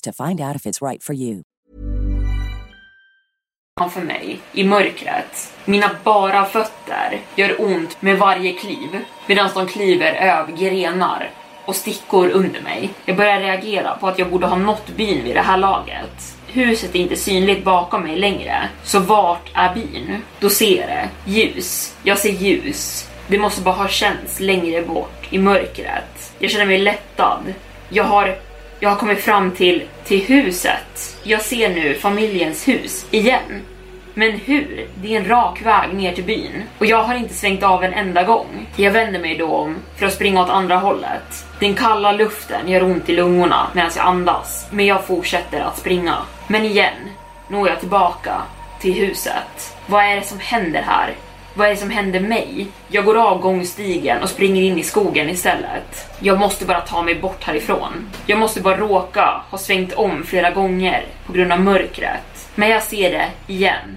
to find out if it's right for you. för mig, i mörkret. Mina bara fötter gör ont med varje kliv, medan de kliver över grenar och stickor under mig. Jag börjar reagera på att jag borde ha nått byn vid det här laget. Huset är inte synligt bakom mig längre, så vart är byn? Då ser jag det. Ljus. Jag ser ljus. Det måste bara ha känts längre bort, i mörkret. Jag känner mig lättad. Jag har jag har kommit fram till, till huset. Jag ser nu familjens hus igen. Men hur? Det är en rak väg ner till byn och jag har inte svängt av en enda gång. Jag vänder mig då om för att springa åt andra hållet. Den kalla luften gör ont i lungorna medan jag andas, men jag fortsätter att springa. Men igen når jag tillbaka till huset. Vad är det som händer här? Vad är det som händer mig? Jag går av gångstigen och springer in i skogen istället. Jag måste bara ta mig bort härifrån. Jag måste bara råka ha svängt om flera gånger på grund av mörkret. Men jag ser det igen.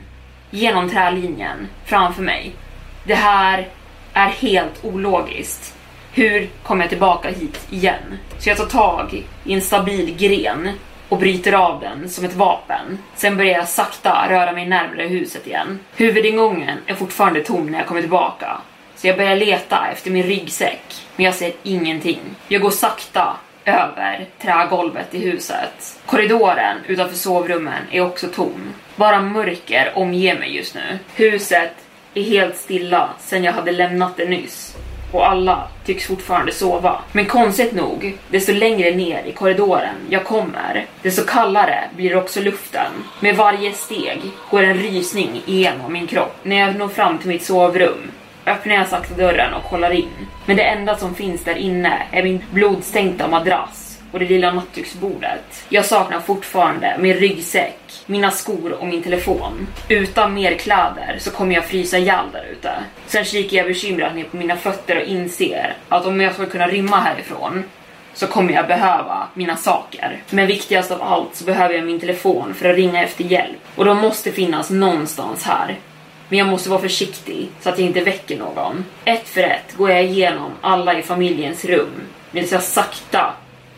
Genom trälinjen framför mig. Det här är helt ologiskt. Hur kommer jag tillbaka hit igen? Så jag tar tag i en stabil gren och bryter av den som ett vapen. Sen börjar jag sakta röra mig närmare huset igen. Huvudingången är fortfarande tom när jag kommer tillbaka. Så jag börjar leta efter min ryggsäck, men jag ser ingenting. Jag går sakta över trägolvet i huset. Korridoren utanför sovrummen är också tom. Bara mörker omger mig just nu. Huset är helt stilla sen jag hade lämnat det nyss och alla tycks fortfarande sova. Men konstigt nog, desto längre ner i korridoren jag kommer, desto kallare blir också luften. Med varje steg går en rysning igenom min kropp. När jag når fram till mitt sovrum öppnar jag sakta dörren och kollar in. Men det enda som finns där inne är min blodstänkta madrass och det lilla nattduksbordet. Jag saknar fortfarande min ryggsäck, mina skor och min telefon. Utan mer kläder så kommer jag frysa ihjäl där ute. Sen kikar jag bekymrat ner på mina fötter och inser att om jag ska kunna rymma härifrån så kommer jag behöva mina saker. Men viktigast av allt så behöver jag min telefon för att ringa efter hjälp. Och de måste finnas någonstans här. Men jag måste vara försiktig så att jag inte väcker någon. Ett för ett går jag igenom alla i familjens rum medan jag sakta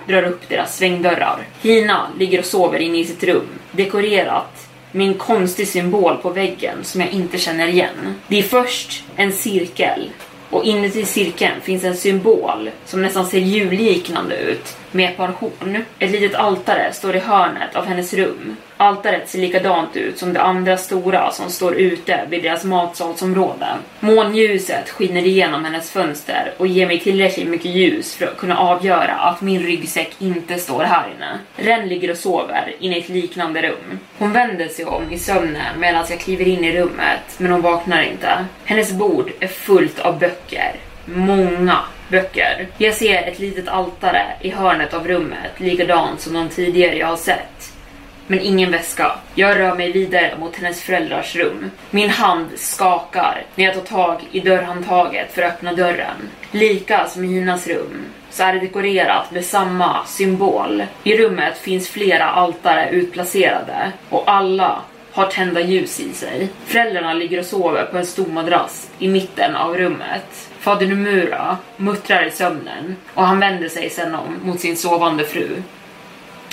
drar upp deras svängdörrar. Hina ligger och sover inne i sitt rum, dekorerat med en konstig symbol på väggen som jag inte känner igen. Det är först en cirkel och inuti cirkeln finns en symbol som nästan ser julliknande ut med ett par horn. Ett litet altare står i hörnet av hennes rum. Altaret ser likadant ut som det andra stora som står ute vid deras matsalsområde. Månljuset skiner igenom hennes fönster och ger mig tillräckligt mycket ljus för att kunna avgöra att min ryggsäck inte står här inne. Ren ligger och sover inne i ett liknande rum. Hon vänder sig om i sömnen medan jag kliver in i rummet, men hon vaknar inte. Hennes bord är fullt av böcker. Många böcker. Jag ser ett litet altare i hörnet av rummet, likadant som de tidigare jag har sett. Men ingen väska. Jag rör mig vidare mot hennes föräldrars rum. Min hand skakar när jag tar tag i dörrhandtaget för att öppna dörren. Lika som i Hinas rum så är det dekorerat med samma symbol. I rummet finns flera altare utplacerade och alla har tända ljus i sig. Föräldrarna ligger och sover på en stor madrass i mitten av rummet. Fader Numura muttrar i sömnen och han vänder sig sedan om mot sin sovande fru.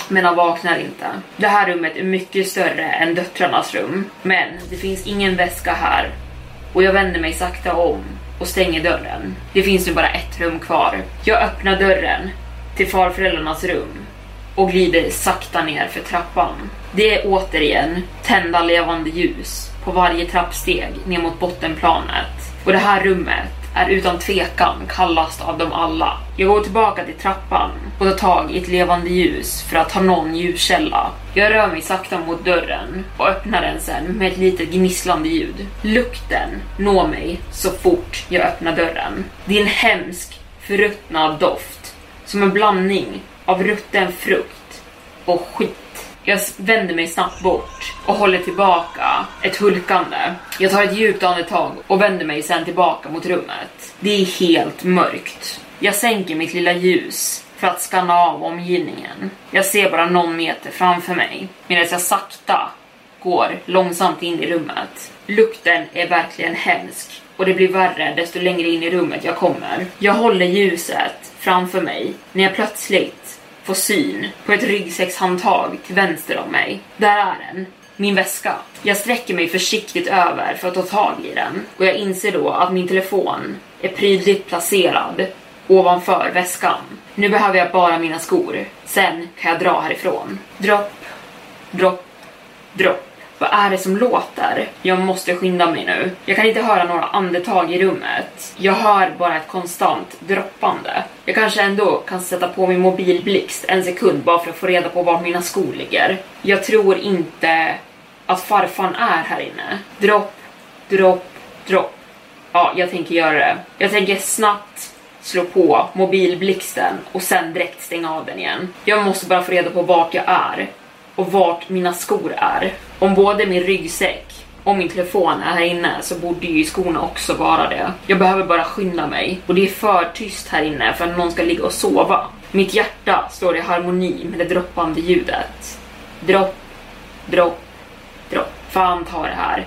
Men han vaknar inte. Det här rummet är mycket större än döttrarnas rum, men det finns ingen väska här och jag vänder mig sakta om och stänger dörren. Det finns nu bara ett rum kvar. Jag öppnar dörren till farföräldrarnas rum och glider sakta ner för trappan. Det är återigen tända levande ljus på varje trappsteg ner mot bottenplanet. Och det här rummet är utan tvekan kallast av dem alla. Jag går tillbaka till trappan och tar tag i ett levande ljus för att ha någon ljuskälla. Jag rör mig sakta mot dörren och öppnar den sen med ett litet gnisslande ljud. Lukten når mig så fort jag öppnar dörren. Det är en hemsk, förruttnad doft som en blandning av rutten frukt och skit. Jag vänder mig snabbt bort och håller tillbaka ett hulkande. Jag tar ett djupt andetag och vänder mig sen tillbaka mot rummet. Det är helt mörkt. Jag sänker mitt lilla ljus för att skanna av omgivningen. Jag ser bara någon meter framför mig medan jag sakta går långsamt in i rummet. Lukten är verkligen hemsk och det blir värre desto längre in i rummet jag kommer. Jag håller ljuset framför mig när jag plötsligt få syn på ett ryggsäckshandtag till vänster om mig. Där är den. Min väska. Jag sträcker mig försiktigt över för att ta tag i den och jag inser då att min telefon är prydligt placerad ovanför väskan. Nu behöver jag bara mina skor. Sen kan jag dra härifrån. Dropp, dropp, dropp. Vad är det som låter? Jag måste skynda mig nu. Jag kan inte höra några andetag i rummet. Jag hör bara ett konstant droppande. Jag kanske ändå kan sätta på min mobilblixt en sekund bara för att få reda på var mina skor ligger. Jag tror inte att farfan är här inne. Dropp, dropp, dropp. Ja, jag tänker göra det. Jag tänker snabbt slå på mobilblixten och sen direkt stänga av den igen. Jag måste bara få reda på vart jag är och vart mina skor är. Om både min ryggsäck och min telefon är här inne så borde ju skorna också vara det. Jag behöver bara skynda mig och det är för tyst här inne för att någon ska ligga och sova. Mitt hjärta står i harmoni med det droppande ljudet. Dropp, dropp, dropp. Fan ta det här.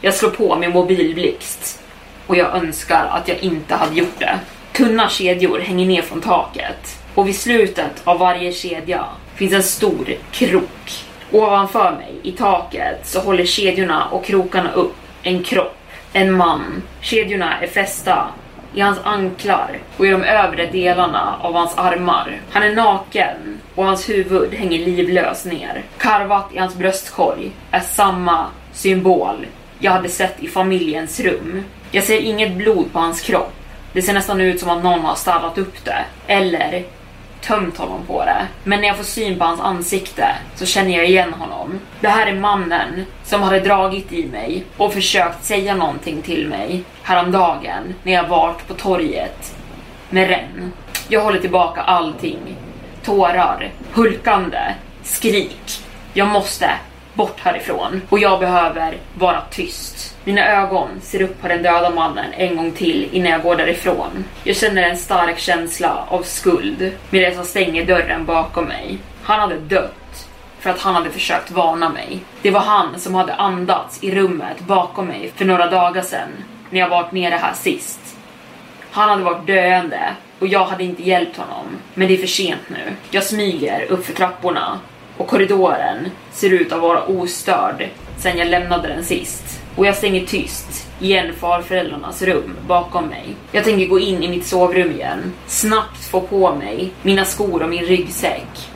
Jag slår på min mobilblixt och jag önskar att jag inte hade gjort det. Tunna kedjor hänger ner från taket och vid slutet av varje kedja finns en stor krok. Ovanför mig i taket så håller kedjorna och krokarna upp en kropp, en man. Kedjorna är fästa i hans anklar och i de övre delarna av hans armar. Han är naken och hans huvud hänger livlöst ner. Karvat i hans bröstkorg är samma symbol jag hade sett i familjens rum. Jag ser inget blod på hans kropp. Det ser nästan ut som att någon har stallat upp det. Eller tömt honom på det. Men när jag får syn på hans ansikte så känner jag igen honom. Det här är mannen som hade dragit i mig och försökt säga någonting till mig häromdagen när jag varit på torget med Ren. Jag håller tillbaka allting. Tårar, hulkande, skrik. Jag måste bort härifrån och jag behöver vara tyst. Mina ögon ser upp på den döda mannen en gång till innan jag går därifrån. Jag känner en stark känsla av skuld medan jag stänger dörren bakom mig. Han hade dött för att han hade försökt varna mig. Det var han som hade andats i rummet bakom mig för några dagar sedan när jag varit nere här sist. Han hade varit döende och jag hade inte hjälpt honom. Men det är för sent nu. Jag smyger upp för trapporna och korridoren ser ut att vara ostörd sen jag lämnade den sist. Och jag stänger tyst igen farföräldrarnas rum bakom mig. Jag tänker gå in i mitt sovrum igen, snabbt få på mig mina skor och min ryggsäck.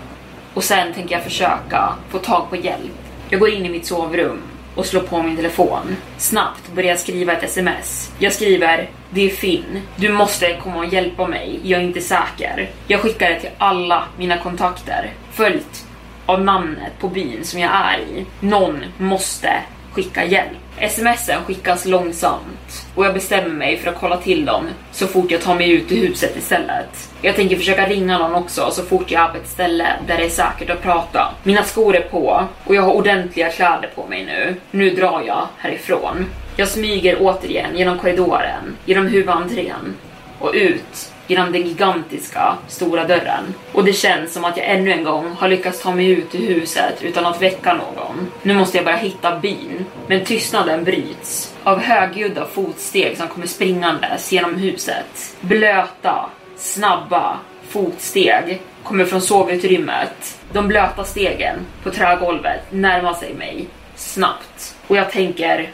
Och sen tänker jag försöka få tag på hjälp. Jag går in i mitt sovrum och slår på min telefon. Snabbt börjar jag skriva ett sms. Jag skriver Det är Finn. Du måste komma och hjälpa mig. Jag är inte säker. Jag skickar det till alla mina kontakter. Följt av namnet på byn som jag är i. Någon måste skicka hjälp. Smsen skickas långsamt och jag bestämmer mig för att kolla till dem så fort jag tar mig ut ur huset istället. Jag tänker försöka ringa någon också så fort jag är på ett ställe där det är säkert att prata. Mina skor är på och jag har ordentliga kläder på mig nu. Nu drar jag härifrån. Jag smyger återigen genom korridoren, genom huvudentrén och ut genom den gigantiska stora dörren. Och det känns som att jag ännu en gång har lyckats ta mig ut ur huset utan att väcka någon. Nu måste jag bara hitta byn, men tystnaden bryts av högljudda fotsteg som kommer springandes genom huset. Blöta, snabba fotsteg kommer från sovutrymmet. De blöta stegen på trägolvet närmar sig mig snabbt och jag tänker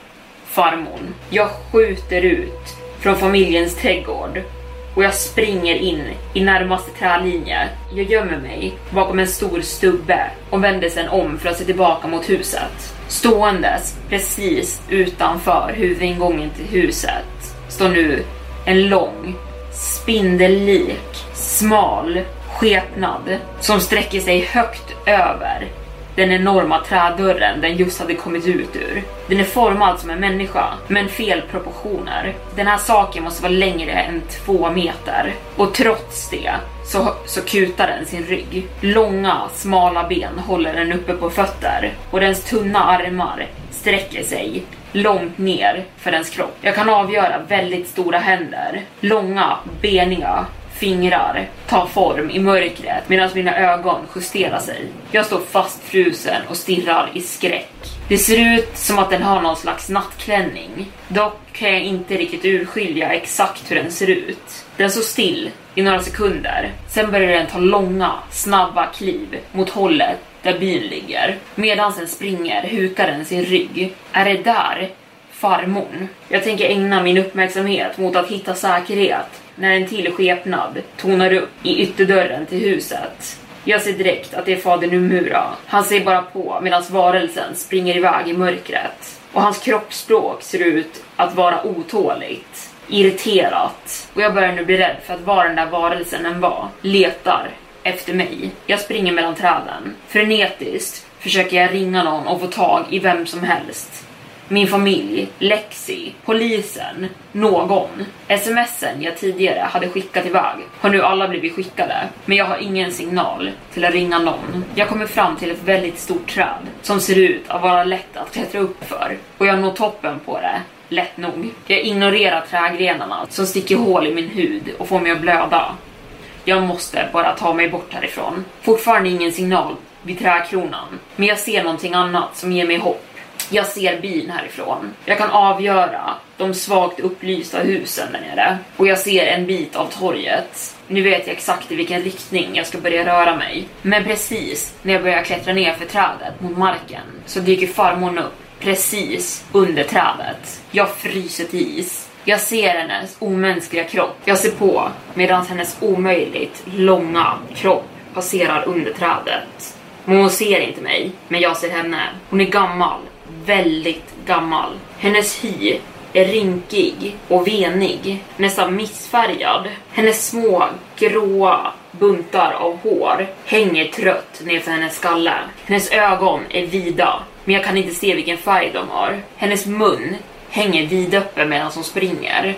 farmor. Jag skjuter ut från familjens trädgård och jag springer in i närmaste trälinje. Jag gömmer mig bakom en stor stubbe och vänder sen om för att se tillbaka mot huset. Ståendes precis utanför huvudingången till huset står nu en lång, spindellik, smal skepnad som sträcker sig högt över den enorma trädörren den just hade kommit ut ur. Den är formad som en människa, men fel proportioner. Den här saken måste vara längre än två meter. Och trots det så, så kutar den sin rygg. Långa, smala ben håller den uppe på fötter och dens tunna armar sträcker sig långt ner för dens kropp. Jag kan avgöra väldigt stora händer, långa, beniga fingrar tar form i mörkret medan mina ögon justerar sig. Jag står fastfrusen och stirrar i skräck. Det ser ut som att den har någon slags nattklänning. Dock kan jag inte riktigt urskilja exakt hur den ser ut. Den står still i några sekunder. Sen börjar den ta långa, snabba kliv mot hållet där byn ligger. Medan den springer hukar den sin rygg. Är det där farmorn? Jag tänker ägna min uppmärksamhet mot att hitta säkerhet när en till skepnad tonar upp i ytterdörren till huset. Jag ser direkt att det är fader Numura. Han ser bara på medan varelsen springer iväg i mörkret. Och hans kroppsspråk ser ut att vara otåligt, irriterat. Och jag börjar nu bli rädd för att vad den där varelsen än var, letar efter mig. Jag springer mellan träden. Frenetiskt försöker jag ringa någon och få tag i vem som helst min familj, Lexi, polisen, någon. Smsen jag tidigare hade skickat iväg har nu alla blivit skickade, men jag har ingen signal till att ringa någon. Jag kommer fram till ett väldigt stort träd som ser ut att vara lätt att klättra upp för och jag når toppen på det lätt nog. Jag ignorerar trädgrenarna som sticker hål i min hud och får mig att blöda. Jag måste bara ta mig bort härifrån. Fortfarande ingen signal vid trädkronan, men jag ser någonting annat som ger mig hopp. Jag ser byn härifrån. Jag kan avgöra de svagt upplysta husen där nere. Och jag ser en bit av torget. Nu vet jag exakt i vilken riktning jag ska börja röra mig. Men precis när jag börjar klättra ner för trädet mot marken så dyker farmor upp precis under trädet. Jag fryser till is. Jag ser hennes omänskliga kropp. Jag ser på medan hennes omöjligt långa kropp passerar under trädet. Men hon ser inte mig, men jag ser henne. Hon är gammal, väldigt gammal. Hennes hy är rinkig och venig, nästan missfärgad. Hennes små gråa buntar av hår hänger trött nerför hennes skalle. Hennes ögon är vida, men jag kan inte se vilken färg de har. Hennes mun hänger vidöppen medan hon springer.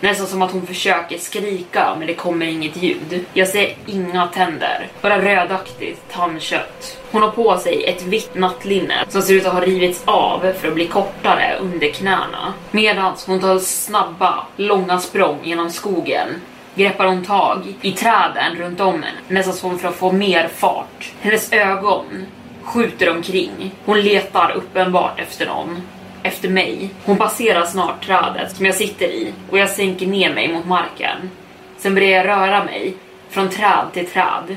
Nästan som att hon försöker skrika men det kommer inget ljud. Jag ser inga tänder, bara rödaktigt tandkött. Hon har på sig ett vitt nattlinne som ser ut att ha rivits av för att bli kortare under knäna. Medan hon tar snabba, långa språng genom skogen greppar hon tag i träden runt om henne, nästan som för att få mer fart. Hennes ögon skjuter omkring. Hon letar uppenbart efter någon efter mig. Hon passerar snart trädet som jag sitter i och jag sänker ner mig mot marken. Sen börjar jag röra mig från träd till träd.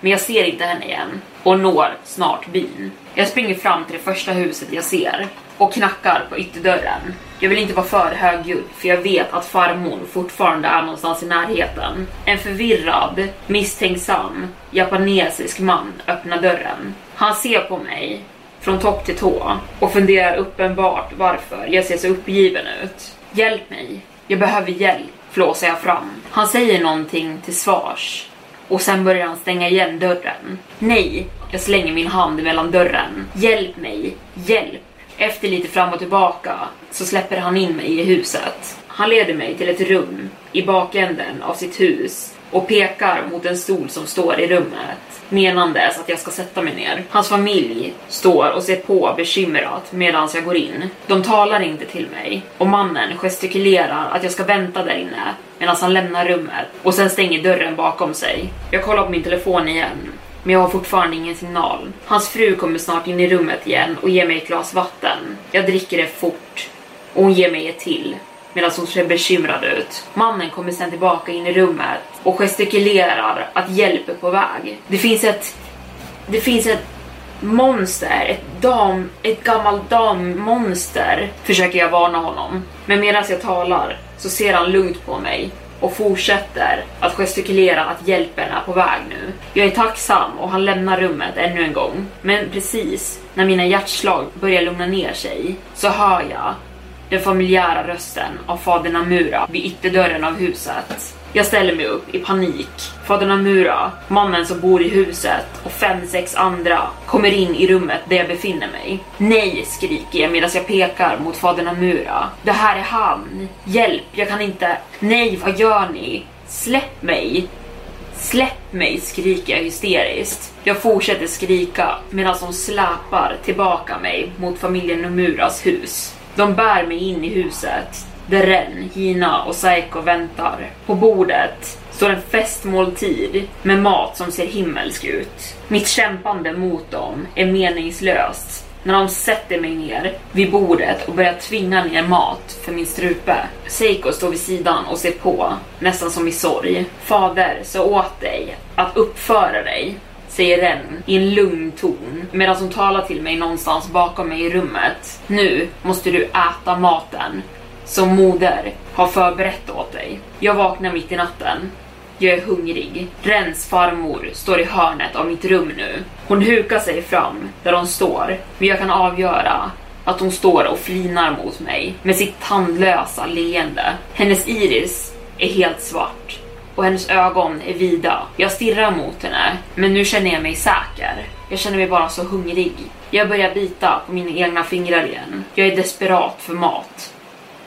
Men jag ser inte henne igen och når snart byn. Jag springer fram till det första huset jag ser och knackar på ytterdörren. Jag vill inte vara för högljudd för jag vet att farmor fortfarande är någonstans i närheten. En förvirrad, misstänksam, japanesisk man öppnar dörren. Han ser på mig från topp till tå och funderar uppenbart varför jag ser så uppgiven ut. Hjälp mig, jag behöver hjälp, flåsar jag fram. Han säger någonting till svars och sen börjar han stänga igen dörren. Nej, jag slänger min hand mellan dörren. Hjälp mig, hjälp. Efter lite fram och tillbaka så släpper han in mig i huset. Han leder mig till ett rum i bakänden av sitt hus och pekar mot en stol som står i rummet menandes att jag ska sätta mig ner. Hans familj står och ser på bekymrat medan jag går in. De talar inte till mig och mannen gestikulerar att jag ska vänta där inne medan han lämnar rummet och sen stänger dörren bakom sig. Jag kollar på min telefon igen men jag har fortfarande ingen signal. Hans fru kommer snart in i rummet igen och ger mig ett glas vatten. Jag dricker det fort och hon ger mig ett till medan hon ser bekymrad ut. Mannen kommer sen tillbaka in i rummet och gestikulerar att hjälp är på väg. Det finns ett... Det finns ett monster, ett dam, ett gammalt dammonster, försöker jag varna honom. Men medan jag talar så ser han lugnt på mig och fortsätter att gestikulera att hjälpen är på väg nu. Jag är tacksam och han lämnar rummet ännu en gång. Men precis när mina hjärtslag börjar lugna ner sig så hör jag den familjära rösten av fader Namura vid ytterdörren av huset. Jag ställer mig upp i panik. Fader Namura, mannen som bor i huset och fem, sex andra kommer in i rummet där jag befinner mig. Nej, skriker jag medan jag pekar mot fader Namura. Det här är han. Hjälp, jag kan inte. Nej, vad gör ni? Släpp mig. Släpp mig, skriker jag hysteriskt. Jag fortsätter skrika medan de släpar tillbaka mig mot familjen Nomuras hus. De bär mig in i huset där Ren, Hina och Saiko väntar. På bordet står en festmåltid med mat som ser himmelsk ut. Mitt kämpande mot dem är meningslöst när de sätter mig ner vid bordet och börjar tvinga ner mat för min strupe. Seiko står vid sidan och ser på, nästan som i sorg. Fader, så åt dig att uppföra dig säger den i en lugn ton medan hon talar till mig någonstans bakom mig i rummet. Nu måste du äta maten som moder har förberett åt dig. Jag vaknar mitt i natten. Jag är hungrig. Rens farmor står i hörnet av mitt rum nu. Hon hukar sig fram där hon står, men jag kan avgöra att hon står och flinar mot mig med sitt tandlösa leende. Hennes iris är helt svart och hennes ögon är vida. Jag stirrar mot henne, men nu känner jag mig säker. Jag känner mig bara så hungrig. Jag börjar bita på mina egna fingrar igen. Jag är desperat för mat.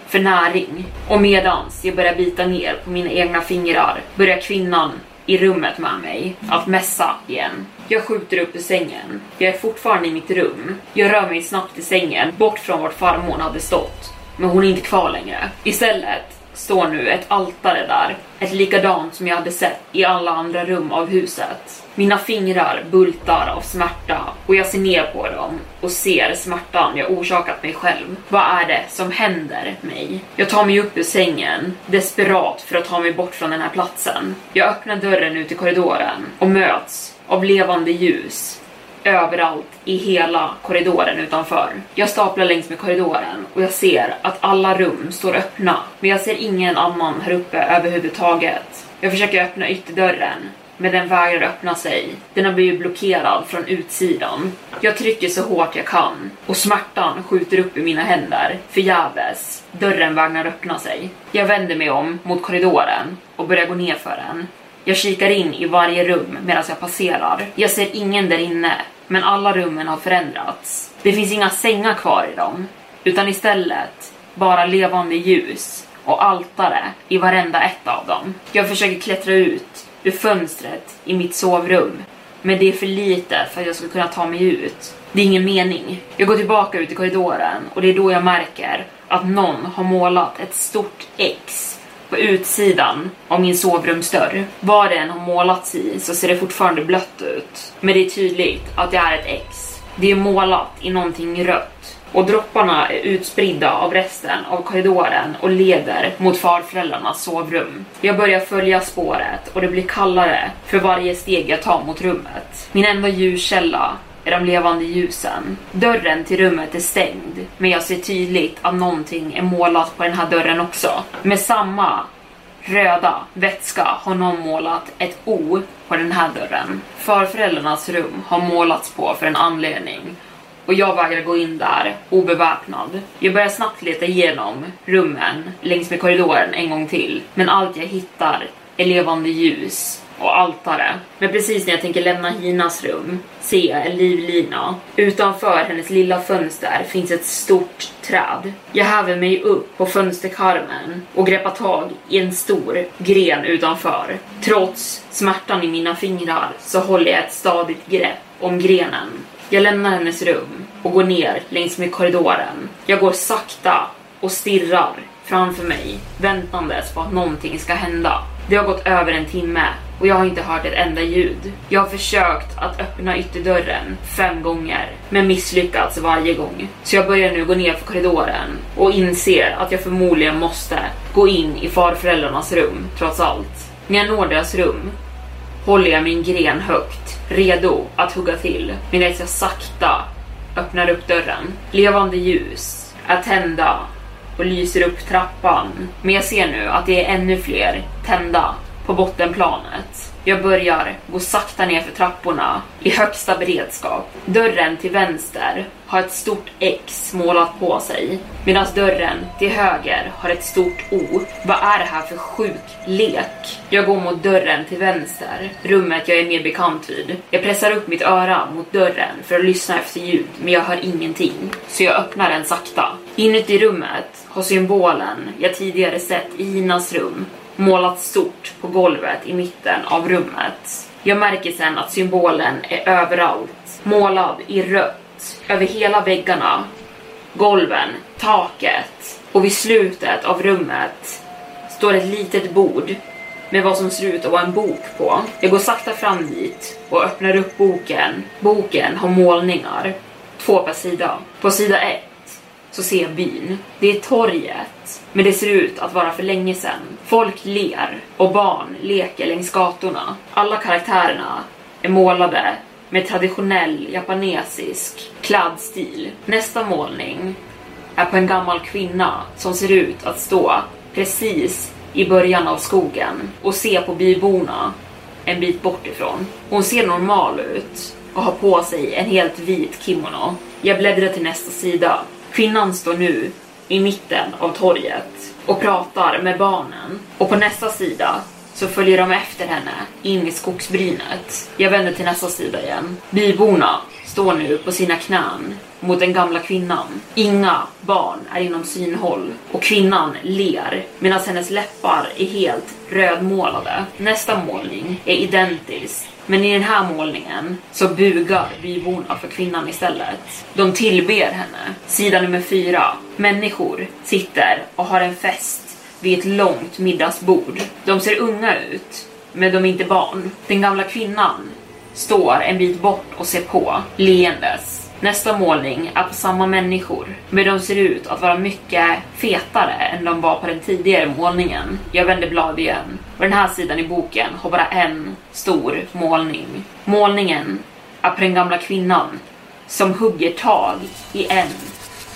För näring. Och medans jag börjar bita ner på mina egna fingrar börjar kvinnan i rummet med mig att mässa igen. Jag skjuter upp ur sängen. Jag är fortfarande i mitt rum. Jag rör mig snabbt i sängen, bort från vart farmor hade stått. Men hon är inte kvar längre. Istället står nu ett altare där, ett likadant som jag hade sett i alla andra rum av huset. Mina fingrar bultar av smärta och jag ser ner på dem och ser smärtan jag orsakat mig själv. Vad är det som händer mig? Jag tar mig upp ur sängen, desperat för att ta mig bort från den här platsen. Jag öppnar dörren ut i korridoren och möts av levande ljus överallt i hela korridoren utanför. Jag staplar längs med korridoren och jag ser att alla rum står öppna, men jag ser ingen annan här uppe överhuvudtaget. Jag försöker öppna ytterdörren, men den vägrar öppna sig. Den har blivit blockerad från utsidan. Jag trycker så hårt jag kan och smärtan skjuter upp i mina händer. Förgäves. Dörren vägrar öppna sig. Jag vänder mig om mot korridoren och börjar gå ner för den. Jag kikar in i varje rum medan jag passerar. Jag ser ingen där inne, men alla rummen har förändrats. Det finns inga sängar kvar i dem, utan istället bara levande ljus och altare i varenda ett av dem. Jag försöker klättra ut ur fönstret i mitt sovrum, men det är för lite för att jag ska kunna ta mig ut. Det är ingen mening. Jag går tillbaka ut i korridoren och det är då jag märker att någon har målat ett stort X på utsidan av min sovrumsdörr. Vad det än har målats i så ser det fortfarande blött ut. Men det är tydligt att det är ett X. Det är målat i någonting rött och dropparna är utspridda av resten av korridoren och leder mot farföräldrarnas sovrum. Jag börjar följa spåret och det blir kallare för varje steg jag tar mot rummet. Min enda ljuskälla de levande ljusen. Dörren till rummet är stängd, men jag ser tydligt att någonting är målat på den här dörren också. Med samma röda vätska har någon målat ett O på den här dörren. Farföräldrarnas rum har målats på för en anledning och jag vägrar gå in där obeväpnad. Jag börjar snabbt leta igenom rummen längs med korridoren en gång till, men allt jag hittar är levande ljus och altare. Men precis när jag tänker lämna Hinas rum ser jag en livlina. Utanför hennes lilla fönster finns ett stort träd. Jag häver mig upp på fönsterkarmen och greppar tag i en stor gren utanför. Trots smärtan i mina fingrar så håller jag ett stadigt grepp om grenen. Jag lämnar hennes rum och går ner längs med korridoren. Jag går sakta och stirrar framför mig, väntandes på att någonting ska hända. Det har gått över en timme och jag har inte hört ett enda ljud. Jag har försökt att öppna ytterdörren fem gånger, men misslyckats varje gång. Så jag börjar nu gå ner för korridoren och inser att jag förmodligen måste gå in i farföräldrarnas rum, trots allt. När jag når deras rum håller jag min gren högt, redo att hugga till, medan jag sakta öppnar upp dörren. Levande ljus är tända och lyser upp trappan. Men jag ser nu att det är ännu fler tända på bottenplanet. Jag börjar gå sakta ner för trapporna i högsta beredskap. Dörren till vänster har ett stort X målat på sig medan dörren till höger har ett stort O. Vad är det här för sjuk lek? Jag går mot dörren till vänster, rummet jag är mer bekant vid. Jag pressar upp mitt öra mot dörren för att lyssna efter ljud, men jag hör ingenting. Så jag öppnar den sakta. Inuti rummet har symbolen jag tidigare sett i Inas rum målats stort på golvet i mitten av rummet. Jag märker sen att symbolen är överallt, målad i rött, över hela väggarna, golven, taket och vid slutet av rummet står ett litet bord med vad som ser ut att vara en bok på. Jag går sakta fram dit och öppnar upp boken. Boken har målningar, två per sida. På sida ett så ser jag byn. Det är torget, men det ser ut att vara för länge sedan. Folk ler och barn leker längs gatorna. Alla karaktärerna är målade med traditionell japanesisk klädstil. Nästa målning är på en gammal kvinna som ser ut att stå precis i början av skogen och se på byborna en bit bort ifrån. Hon ser normal ut och har på sig en helt vit kimono. Jag bläddrar till nästa sida Kvinnan står nu i mitten av torget och pratar med barnen. Och på nästa sida så följer de efter henne in i skogsbrynet. Jag vänder till nästa sida igen. Byborna står nu på sina knän mot den gamla kvinnan. Inga barn är inom synhåll och kvinnan ler medan hennes läppar är helt rödmålade. Nästa målning är identisk men i den här målningen så bugar byborna för kvinnan istället. De tillber henne. Sida nummer fyra. Människor sitter och har en fest vid ett långt middagsbord. De ser unga ut, men de är inte barn. Den gamla kvinnan står en bit bort och ser på, leendes. Nästa målning är på samma människor, men de ser ut att vara mycket fetare än de var på den tidigare målningen. Jag vänder blad igen och den här sidan i boken har bara en stor målning. Målningen är på den gamla kvinnan som hugger tag i en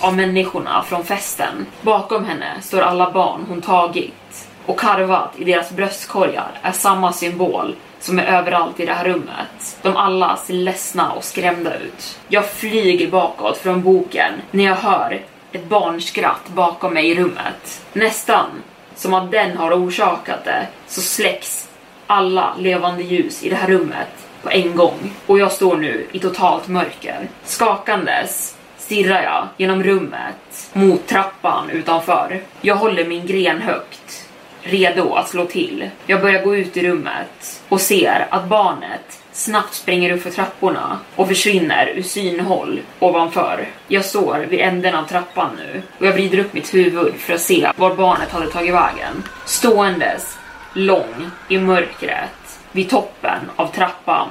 av människorna från festen. Bakom henne står alla barn hon tagit och karvat i deras bröstkorgar är samma symbol som är överallt i det här rummet. De alla ser ledsna och skrämda ut. Jag flyger bakåt från boken när jag hör ett barnskratt bakom mig i rummet. Nästan som att den har orsakat det så släcks alla levande ljus i det här rummet på en gång och jag står nu i totalt mörker. Skakandes stirrar jag genom rummet mot trappan utanför. Jag håller min gren högt redo att slå till. Jag börjar gå ut i rummet och ser att barnet snabbt springer upp för trapporna och försvinner ur synhåll ovanför. Jag står vid änden av trappan nu och jag vrider upp mitt huvud för att se var barnet hade tagit vägen. Ståendes, lång, i mörkret, vid toppen av trappan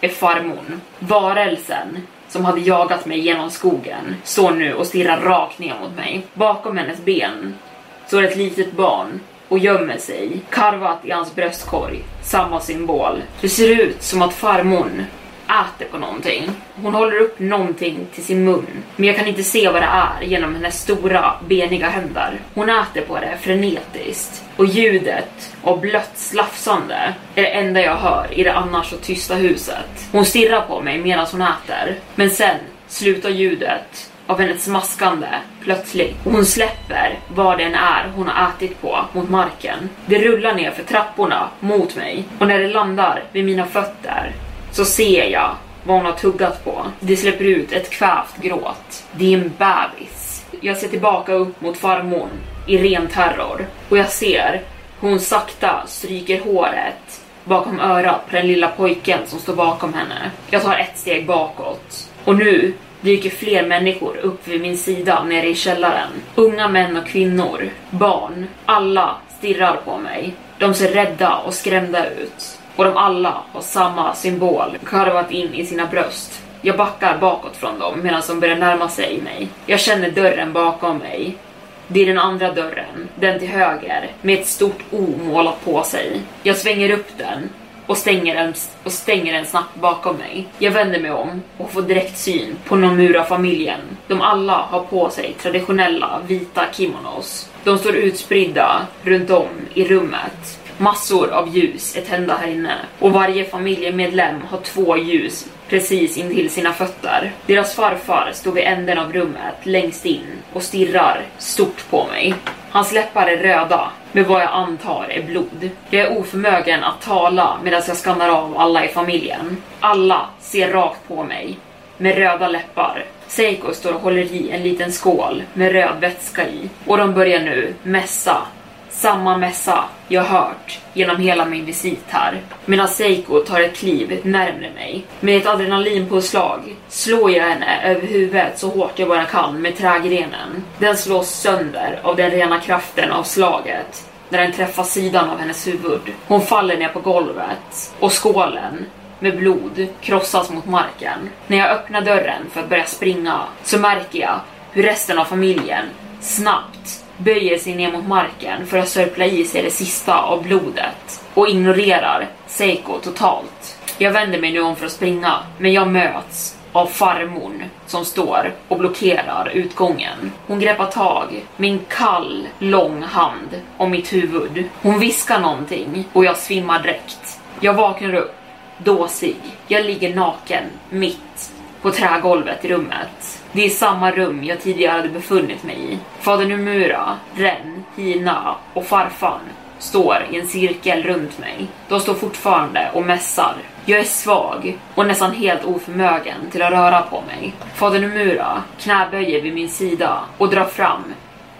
är farmor. Varelsen som hade jagat mig genom skogen står nu och stirrar rakt ner mot mig. Bakom hennes ben står ett litet barn och gömmer sig, karvat i hans bröstkorg. Samma symbol. Det ser ut som att farmor äter på någonting. Hon håller upp någonting till sin mun, men jag kan inte se vad det är genom hennes stora beniga händer. Hon äter på det frenetiskt och ljudet av blött slafsande är det enda jag hör i det annars så tysta huset. Hon stirrar på mig medan hon äter, men sen slutar ljudet av hennes smaskande plötsligt och hon släpper vad det än är hon har ätit på mot marken. Det rullar ner för trapporna mot mig och när det landar vid mina fötter så ser jag vad hon har tuggat på. Det släpper ut ett kvävt gråt. Det är en bebis. Jag ser tillbaka upp mot farmor i ren terror och jag ser hur hon sakta stryker håret bakom örat på den lilla pojken som står bakom henne. Jag tar ett steg bakåt och nu dyker fler människor upp vid min sida nere i källaren. Unga män och kvinnor, barn, alla stirrar på mig. De ser rädda och skrämda ut. Och de alla har samma symbol karvat in i sina bröst. Jag backar bakåt från dem medan de börjar närma sig mig. Jag känner dörren bakom mig. Det är den andra dörren, den till höger, med ett stort O målat på sig. Jag svänger upp den och stänger, den, och stänger den snabbt bakom mig. Jag vänder mig om och får direkt syn på Nomura-familjen. De alla har på sig traditionella vita kimonos. De står utspridda runt om i rummet. Massor av ljus är tända här inne och varje familjemedlem har två ljus precis intill sina fötter. Deras farfar står vid änden av rummet längst in och stirrar stort på mig. Hans läppar är röda med vad jag antar är blod. Jag är oförmögen att tala medan jag skannar av alla i familjen. Alla ser rakt på mig med röda läppar. Seiko står och håller i en liten skål med röd vätska i och de börjar nu mässa samma mässa jag hört genom hela min visit här. Medan Seiko tar ett kliv närmre mig. Med ett adrenalinpåslag slår jag henne över huvudet så hårt jag bara kan med trägrenen. Den slås sönder av den rena kraften av slaget när den träffar sidan av hennes huvud. Hon faller ner på golvet och skålen med blod krossas mot marken. När jag öppnar dörren för att börja springa så märker jag hur resten av familjen snabbt böjer sig ner mot marken för att sörpla i sig det sista av blodet och ignorerar Seiko totalt. Jag vänder mig nu om för att springa, men jag möts av farmorn som står och blockerar utgången. Hon greppar tag min kall, lång hand om mitt huvud. Hon viskar någonting och jag svimmar direkt. Jag vaknar upp, dåsig. Jag ligger naken, mitt på trägolvet i rummet. Det är samma rum jag tidigare hade befunnit mig i. Fader Numura, Ren, Hina och farfan står i en cirkel runt mig. De står fortfarande och mässar. Jag är svag och nästan helt oförmögen till att röra på mig. Fader Numura knäböjer vid min sida och drar fram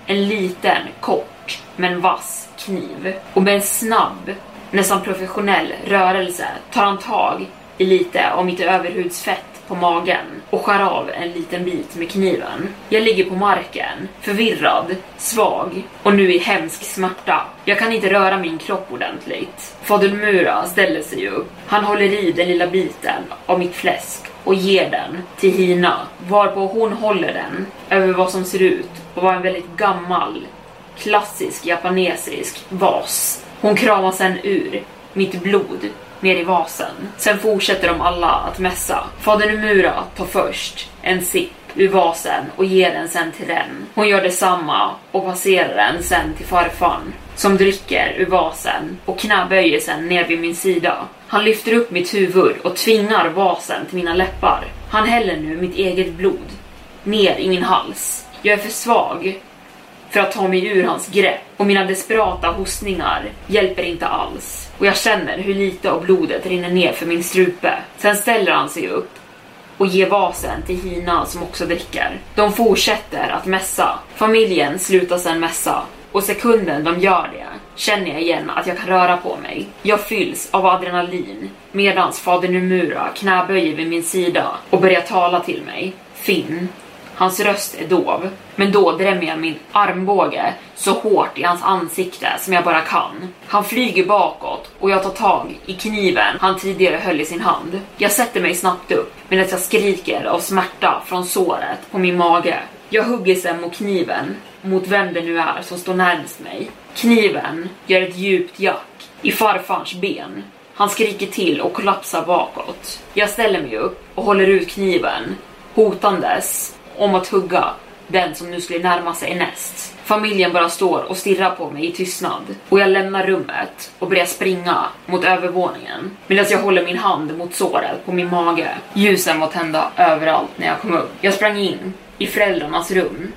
en liten, kort men vass kniv. Och med en snabb, nästan professionell rörelse tar han tag i lite av mitt överhudsfett på magen och skär av en liten bit med kniven. Jag ligger på marken, förvirrad, svag och nu i hemsk smärta. Jag kan inte röra min kropp ordentligt. Fader Mura ställer sig upp. Han håller i den lilla biten av mitt fläsk och ger den till Hina, varpå hon håller den över vad som ser ut att vara en väldigt gammal, klassisk japanesisk vas. Hon kramar sen ur mitt blod ner i vasen. Sen fortsätter de alla att mässa. Fader Numura tar först en sipp ur vasen och ger den sen till Ren. Hon gör detsamma och passerar den sen till farfan som dricker ur vasen och knäböjer sen ner vid min sida. Han lyfter upp mitt huvud och tvingar vasen till mina läppar. Han häller nu mitt eget blod ner i min hals. Jag är för svag för att ta mig ur hans grepp och mina desperata hostningar hjälper inte alls. Och jag känner hur lite av blodet rinner ner för min strupe. Sen ställer han sig upp och ger vasen till Hina som också dricker. De fortsätter att mässa. Familjen slutar sen mässa och sekunden de gör det känner jag igen att jag kan röra på mig. Jag fylls av adrenalin medans fader Numura knäböjer vid min sida och börjar tala till mig. Finn, Hans röst är dov, men då drämmer jag min armbåge så hårt i hans ansikte som jag bara kan. Han flyger bakåt och jag tar tag i kniven han tidigare höll i sin hand. Jag sätter mig snabbt upp medan jag skriker av smärta från såret på min mage. Jag hugger sen mot kniven, mot vem det nu är som står närmast mig. Kniven gör ett djupt jack i farfars ben. Han skriker till och kollapsar bakåt. Jag ställer mig upp och håller ut kniven, hotandes om att hugga den som nu skulle närma sig näst. Familjen bara står och stirrar på mig i tystnad och jag lämnar rummet och börjar springa mot övervåningen medan jag håller min hand mot såret på min mage. Ljusen var tända överallt när jag kom upp. Jag sprang in i föräldrarnas rum,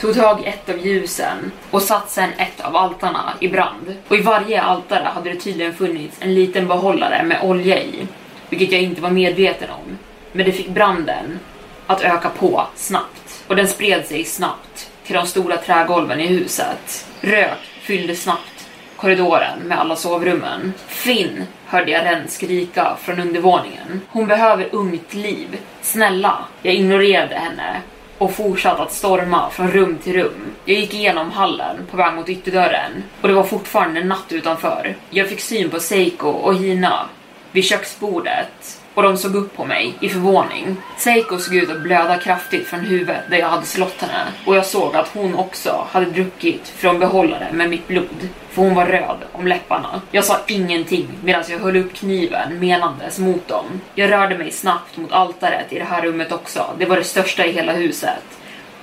tog tag i ett av ljusen och satte sedan ett av altarna i brand. Och i varje altare hade det tydligen funnits en liten behållare med olja i, vilket jag inte var medveten om. Men det fick branden att öka på snabbt och den spred sig snabbt till de stora trägolven i huset. Rök fyllde snabbt korridoren med alla sovrummen. Finn hörde jag Ren skrika från undervåningen. Hon behöver ungt liv. Snälla. Jag ignorerade henne och fortsatte att storma från rum till rum. Jag gick igenom hallen på väg mot ytterdörren och det var fortfarande natt utanför. Jag fick syn på Seiko och Hina vid köksbordet och de såg upp på mig i förvåning. Seiko såg ut att blöda kraftigt från huvudet där jag hade slått henne och jag såg att hon också hade druckit från behållare med mitt blod, för hon var röd om läpparna. Jag sa ingenting medan jag höll upp kniven menandes mot dem. Jag rörde mig snabbt mot altaret i det här rummet också. Det var det största i hela huset.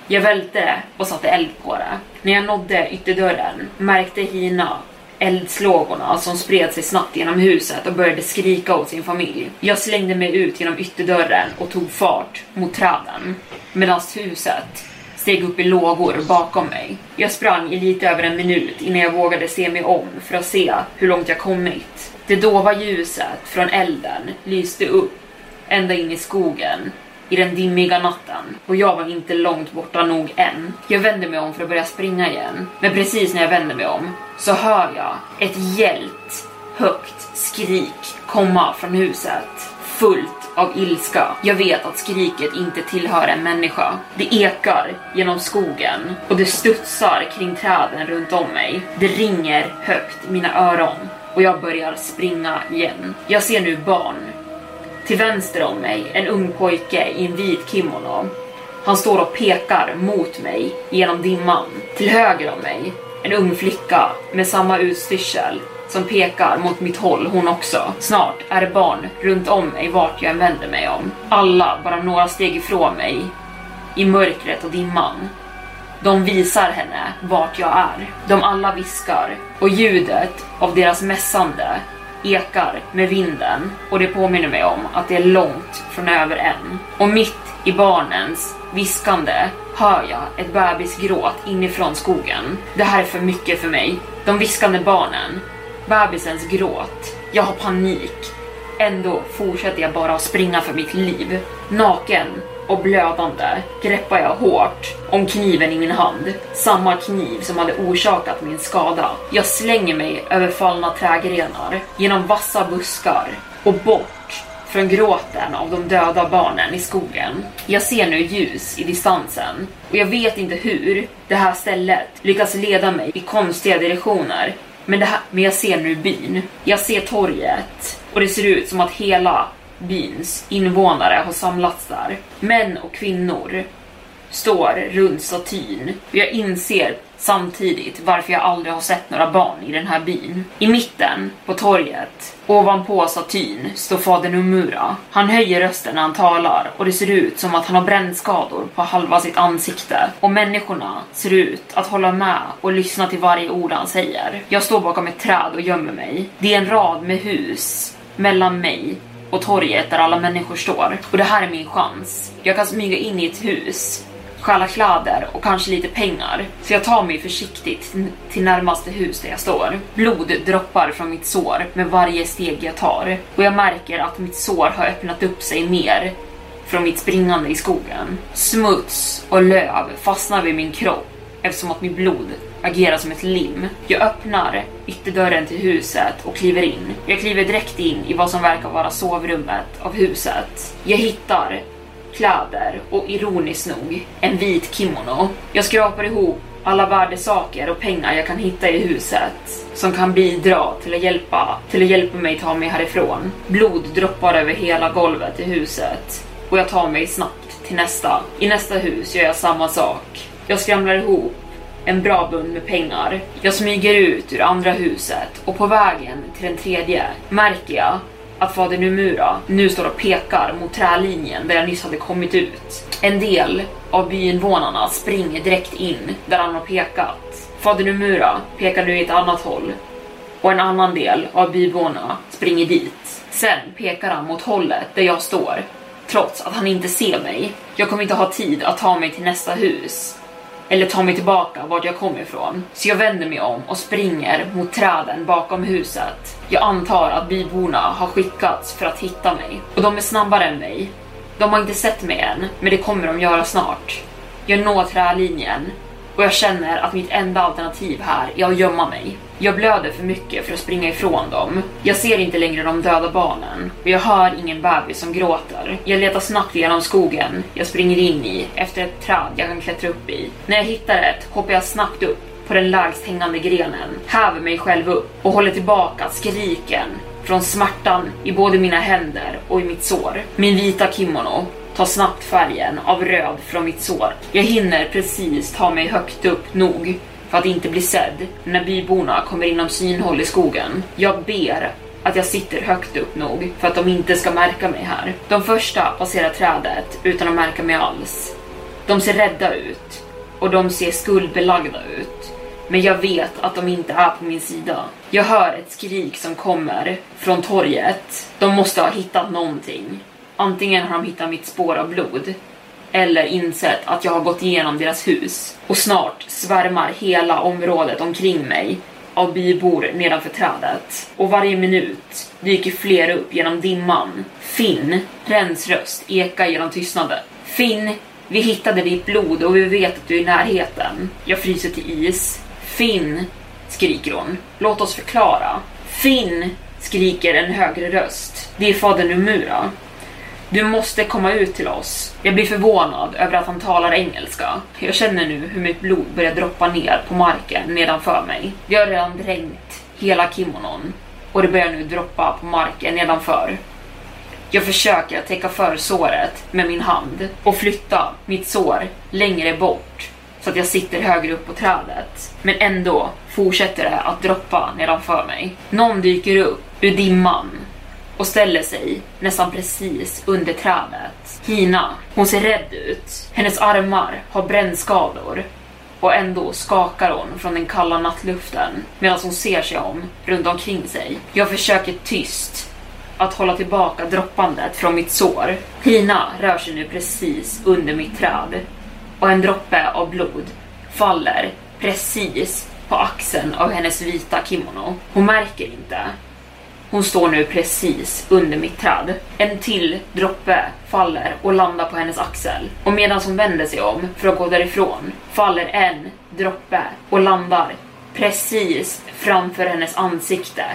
Jag välte det och satte eld på det. När jag nådde ytterdörren märkte Hina eldslågorna som spred sig snabbt genom huset och började skrika åt sin familj. Jag slängde mig ut genom ytterdörren och tog fart mot träden medan huset steg upp i lågor bakom mig. Jag sprang i lite över en minut innan jag vågade se mig om för att se hur långt jag kommit. Det dova ljuset från elden lyste upp ända in i skogen i den dimmiga natten och jag var inte långt borta nog än. Jag vände mig om för att börja springa igen, men precis när jag vände mig om så hör jag ett gällt, högt skrik komma från huset. Fullt av ilska. Jag vet att skriket inte tillhör en människa. Det ekar genom skogen och det studsar kring träden runt om mig. Det ringer högt i mina öron och jag börjar springa igen. Jag ser nu barn till vänster om mig en ung pojke i en vit kimono. Han står och pekar mot mig genom dimman. Till höger om mig en ung flicka med samma utstyrsel som pekar mot mitt håll hon också. Snart är det barn runt om mig vart jag än vänder mig om. Alla bara några steg ifrån mig i mörkret och dimman. De visar henne vart jag är. De alla viskar och ljudet av deras mässande ekar med vinden och det påminner mig om att det är långt från över än. Och mitt i barnens viskande hör jag ett bebisgråt inifrån skogen. Det här är för mycket för mig. De viskande barnen, bebisens gråt. Jag har panik. Ändå fortsätter jag bara att springa för mitt liv. Naken och blödande greppar jag hårt om kniven i min hand. Samma kniv som hade orsakat min skada. Jag slänger mig över fallna trädgrenar, genom vassa buskar och bort från gråten av de döda barnen i skogen. Jag ser nu ljus i distansen och jag vet inte hur det här stället lyckas leda mig i konstiga direktioner. Men, det här, men jag ser nu byn. Jag ser torget och det ser ut som att hela byns invånare har samlats där. Män och kvinnor står runt statyn. Jag inser samtidigt varför jag aldrig har sett några barn i den här byn. I mitten på torget, ovanpå statyn, står fader Numura. Han höjer rösten när han talar och det ser ut som att han har brännskador på halva sitt ansikte. Och människorna ser ut att hålla med och lyssna till varje ord han säger. Jag står bakom ett träd och gömmer mig. Det är en rad med hus mellan mig och torget där alla människor står. Och det här är min chans. Jag kan smyga in i ett hus, stjäla kläder och kanske lite pengar. Så jag tar mig försiktigt till närmaste hus där jag står. Blod droppar från mitt sår med varje steg jag tar. Och jag märker att mitt sår har öppnat upp sig mer från mitt springande i skogen. Smuts och löv fastnar vid min kropp eftersom att mitt blod agerar som ett lim. Jag öppnar ytterdörren till huset och kliver in. Jag kliver direkt in i vad som verkar vara sovrummet av huset. Jag hittar kläder och ironiskt nog en vit kimono. Jag skrapar ihop alla värdesaker och pengar jag kan hitta i huset som kan bidra till att hjälpa, till att hjälpa mig ta mig härifrån. Blod droppar över hela golvet i huset och jag tar mig snabbt till nästa. I nästa hus gör jag samma sak. Jag skramlar ihop en bra bund med pengar. Jag smyger ut ur andra huset och på vägen till den tredje märker jag att fader Numura nu står och pekar mot trälinjen där jag nyss hade kommit ut. En del av byinvånarna springer direkt in där han har pekat. Fader Numura pekar nu i ett annat håll och en annan del av byborna springer dit. Sen pekar han mot hållet där jag står trots att han inte ser mig. Jag kommer inte ha tid att ta mig till nästa hus eller ta mig tillbaka vart jag kom ifrån. Så jag vänder mig om och springer mot träden bakom huset. Jag antar att byborna har skickats för att hitta mig. Och de är snabbare än mig. De har inte sett mig än, men det kommer de göra snart. Jag når trälinjen och jag känner att mitt enda alternativ här är att gömma mig. Jag blöder för mycket för att springa ifrån dem. Jag ser inte längre de döda barnen och jag hör ingen bebis som gråter. Jag letar snabbt genom skogen jag springer in i efter ett träd jag kan klättra upp i. När jag hittar ett hoppar jag snabbt upp på den lägst hängande grenen, häver mig själv upp och håller tillbaka skriken från smärtan i både mina händer och i mitt sår. Min vita kimono tar snabbt färgen av röd från mitt sår. Jag hinner precis ta mig högt upp nog för att inte bli sedd när byborna kommer inom synhåll i skogen. Jag ber att jag sitter högt upp nog för att de inte ska märka mig här. De första passerar trädet utan att märka mig alls. De ser rädda ut och de ser skuldbelagda ut. Men jag vet att de inte är på min sida. Jag hör ett skrik som kommer från torget. De måste ha hittat någonting. Antingen har de hittat mitt spår av blod eller insett att jag har gått igenom deras hus och snart svärmar hela området omkring mig av bybor nedanför trädet och varje minut dyker fler upp genom dimman. Finn, Rens röst ekar genom tystnaden. Finn, vi hittade ditt blod och vi vet att du är i närheten. Jag fryser till is. Finn, skriker hon. Låt oss förklara. Finn, skriker en högre röst. Det är fader Numura. Du måste komma ut till oss. Jag blir förvånad över att han talar engelska. Jag känner nu hur mitt blod börjar droppa ner på marken nedanför mig. Jag har redan dränkt hela kimonon och det börjar nu droppa på marken nedanför. Jag försöker täcka för såret med min hand och flytta mitt sår längre bort så att jag sitter högre upp på trädet. Men ändå fortsätter det att droppa nedanför mig. Någon dyker upp ur dimman och ställer sig nästan precis under trädet. Hina, hon ser rädd ut. Hennes armar har brännskador och ändå skakar hon från den kalla nattluften medan hon ser sig om runt omkring sig. Jag försöker tyst att hålla tillbaka droppandet från mitt sår. Hina rör sig nu precis under mitt träd och en droppe av blod faller precis på axeln av hennes vita kimono. Hon märker inte hon står nu precis under mitt träd. En till droppe faller och landar på hennes axel. Och medan hon vänder sig om för att gå därifrån faller en droppe och landar precis framför hennes ansikte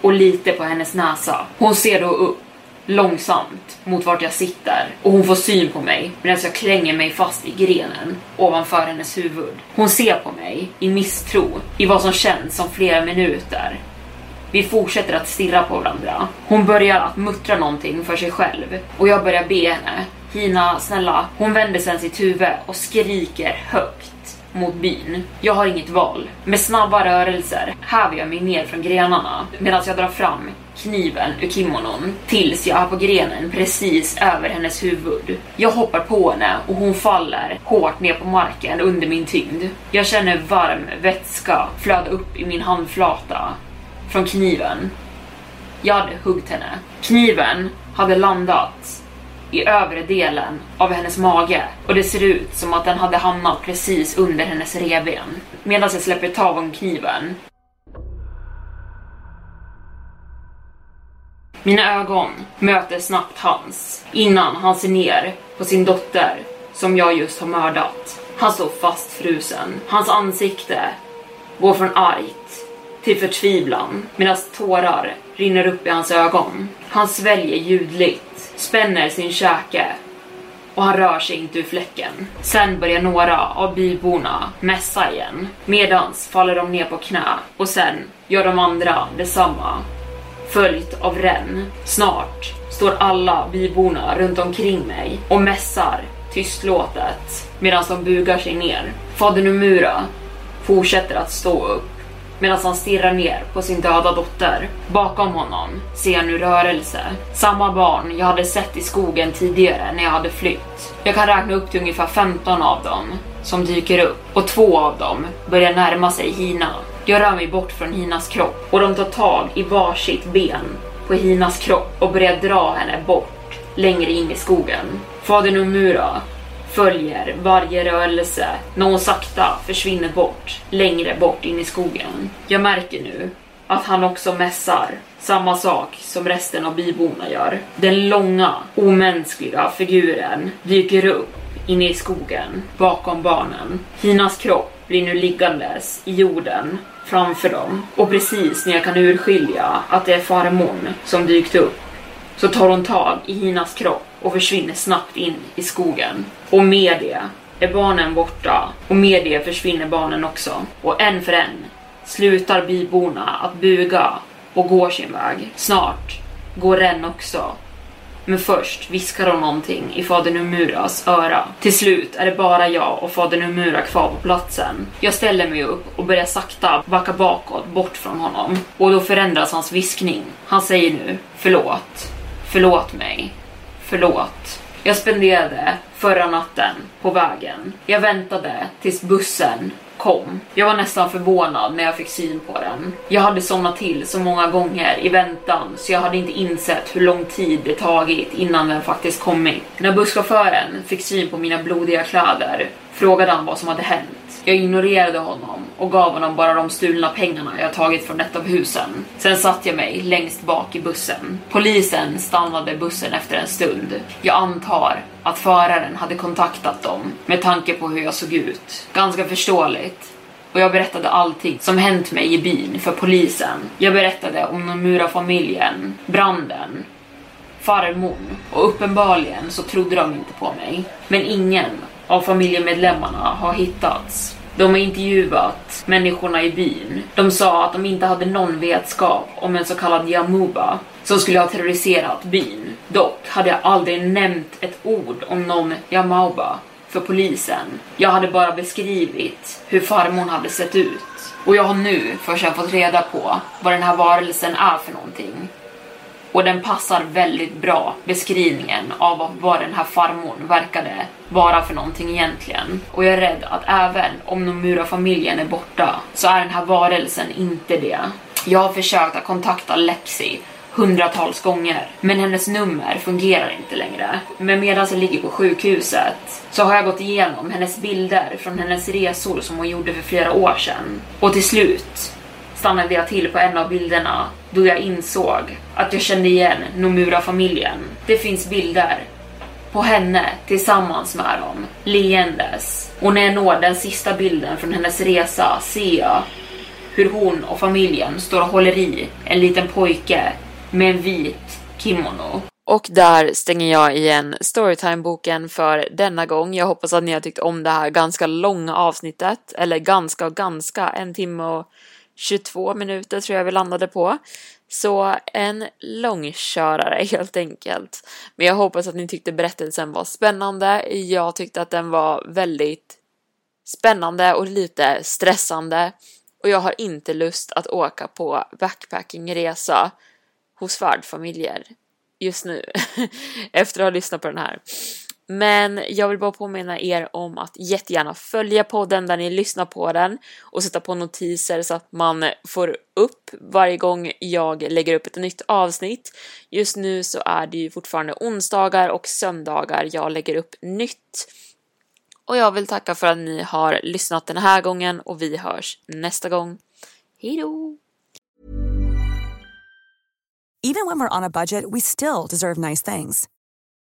och lite på hennes näsa. Hon ser då upp långsamt mot vart jag sitter och hon får syn på mig medan jag klänger mig fast i grenen ovanför hennes huvud. Hon ser på mig i misstro i vad som känns som flera minuter vi fortsätter att stirra på varandra. Hon börjar att muttra någonting för sig själv och jag börjar be henne. Hina, snälla. Hon vänder sen sitt huvud och skriker högt mot byn. Jag har inget val. Med snabba rörelser häver jag mig ner från grenarna medan jag drar fram kniven ur kimonon tills jag är på grenen precis över hennes huvud. Jag hoppar på henne och hon faller hårt ner på marken under min tyngd. Jag känner varm vätska flöda upp i min handflata från kniven. Jag hade huggit henne. Kniven hade landat i övre delen av hennes mage och det ser ut som att den hade hamnat precis under hennes revben. Medan jag släpper tag om kniven. Mina ögon möter snabbt hans innan han ser ner på sin dotter som jag just har mördat. Han står fastfrusen. Hans ansikte går från argt till förtvivlan medan tårar rinner upp i hans ögon. Han sväljer ljudligt, spänner sin käke och han rör sig inte ur fläcken. Sen börjar några av byborna mässa igen. Medans faller de ner på knä och sen gör de andra detsamma. Följt av Ren. Snart står alla byborna runt omkring mig och mässar tystlåtet medan de bugar sig ner. Fader Numura fortsätter att stå upp medan han stirrar ner på sin döda dotter. Bakom honom ser jag nu rörelse. Samma barn jag hade sett i skogen tidigare när jag hade flytt. Jag kan räkna upp till ungefär 15 av dem som dyker upp och två av dem börjar närma sig Hina. Jag rör mig bort från Hinas kropp och de tar tag i varsitt ben på Hinas kropp och börjar dra henne bort längre in i skogen. Fader Nomura följer varje rörelse när hon sakta försvinner bort, längre bort in i skogen. Jag märker nu att han också mässar samma sak som resten av byborna gör. Den långa, omänskliga figuren dyker upp inne i skogen bakom barnen. Hinas kropp blir nu liggandes i jorden framför dem och precis när jag kan urskilja att det är farmor som dykt upp så tar hon tag i Hinas kropp och försvinner snabbt in i skogen. Och med det är barnen borta och med det försvinner barnen också. Och en för en slutar byborna att buga och går sin väg. Snart går Ren också. Men först viskar hon någonting i fader Numuras öra. Till slut är det bara jag och fader Numura kvar på platsen. Jag ställer mig upp och börjar sakta backa bakåt bort från honom. Och då förändras hans viskning. Han säger nu förlåt. Förlåt mig. Förlåt. Jag spenderade förra natten på vägen. Jag väntade tills bussen kom. Jag var nästan förvånad när jag fick syn på den. Jag hade somnat till så många gånger i väntan så jag hade inte insett hur lång tid det tagit innan den faktiskt kommit. När busschauffören fick syn på mina blodiga kläder frågade han vad som hade hänt. Jag ignorerade honom och gav honom bara de stulna pengarna jag tagit från ett av husen. Sen satte jag mig längst bak i bussen. Polisen stannade bussen efter en stund. Jag antar att föraren hade kontaktat dem med tanke på hur jag såg ut. Ganska förståeligt. Och jag berättade allting som hänt mig i byn för polisen. Jag berättade om Nomura-familjen, branden, farmor och uppenbarligen så trodde de inte på mig. Men ingen av familjemedlemmarna har hittats. De har intervjuat människorna i byn. De sa att de inte hade någon vetskap om en så kallad Yamuba som skulle ha terroriserat byn. Dock hade jag aldrig nämnt ett ord om någon Yamauba för polisen. Jag hade bara beskrivit hur farmor hade sett ut. Och jag har nu först fått reda på vad den här varelsen är för någonting. Och den passar väldigt bra beskrivningen av vad den här farmor verkade vara för någonting egentligen. Och jag är rädd att även om Nomura-familjen är borta så är den här varelsen inte det. Jag har försökt att kontakta Lexi hundratals gånger, men hennes nummer fungerar inte längre. Men medan jag ligger på sjukhuset så har jag gått igenom hennes bilder från hennes resor som hon gjorde för flera år sedan. Och till slut stannade jag till på en av bilderna då jag insåg att jag kände igen Nomura-familjen. Det finns bilder på henne tillsammans med dem, leendes. Och när jag når den sista bilden från hennes resa ser jag hur hon och familjen står och håller i en liten pojke med en vit kimono. Och där stänger jag igen Storytime-boken för denna gång. Jag hoppas att ni har tyckt om det här ganska långa avsnittet, eller ganska och ganska, en timme och 22 minuter tror jag vi landade på. Så en långkörare helt enkelt. Men jag hoppas att ni tyckte berättelsen var spännande. Jag tyckte att den var väldigt spännande och lite stressande. Och jag har inte lust att åka på backpackingresa hos värdfamiljer just nu efter att ha lyssnat på den här. Men jag vill bara påminna er om att jättegärna följa podden där ni lyssnar på den och sätta på notiser så att man får upp varje gång jag lägger upp ett nytt avsnitt. Just nu så är det ju fortfarande onsdagar och söndagar jag lägger upp nytt. Och jag vill tacka för att ni har lyssnat den här gången och vi hörs nästa gång. Hejdå! Even when we're on a budget we still deserve nice things.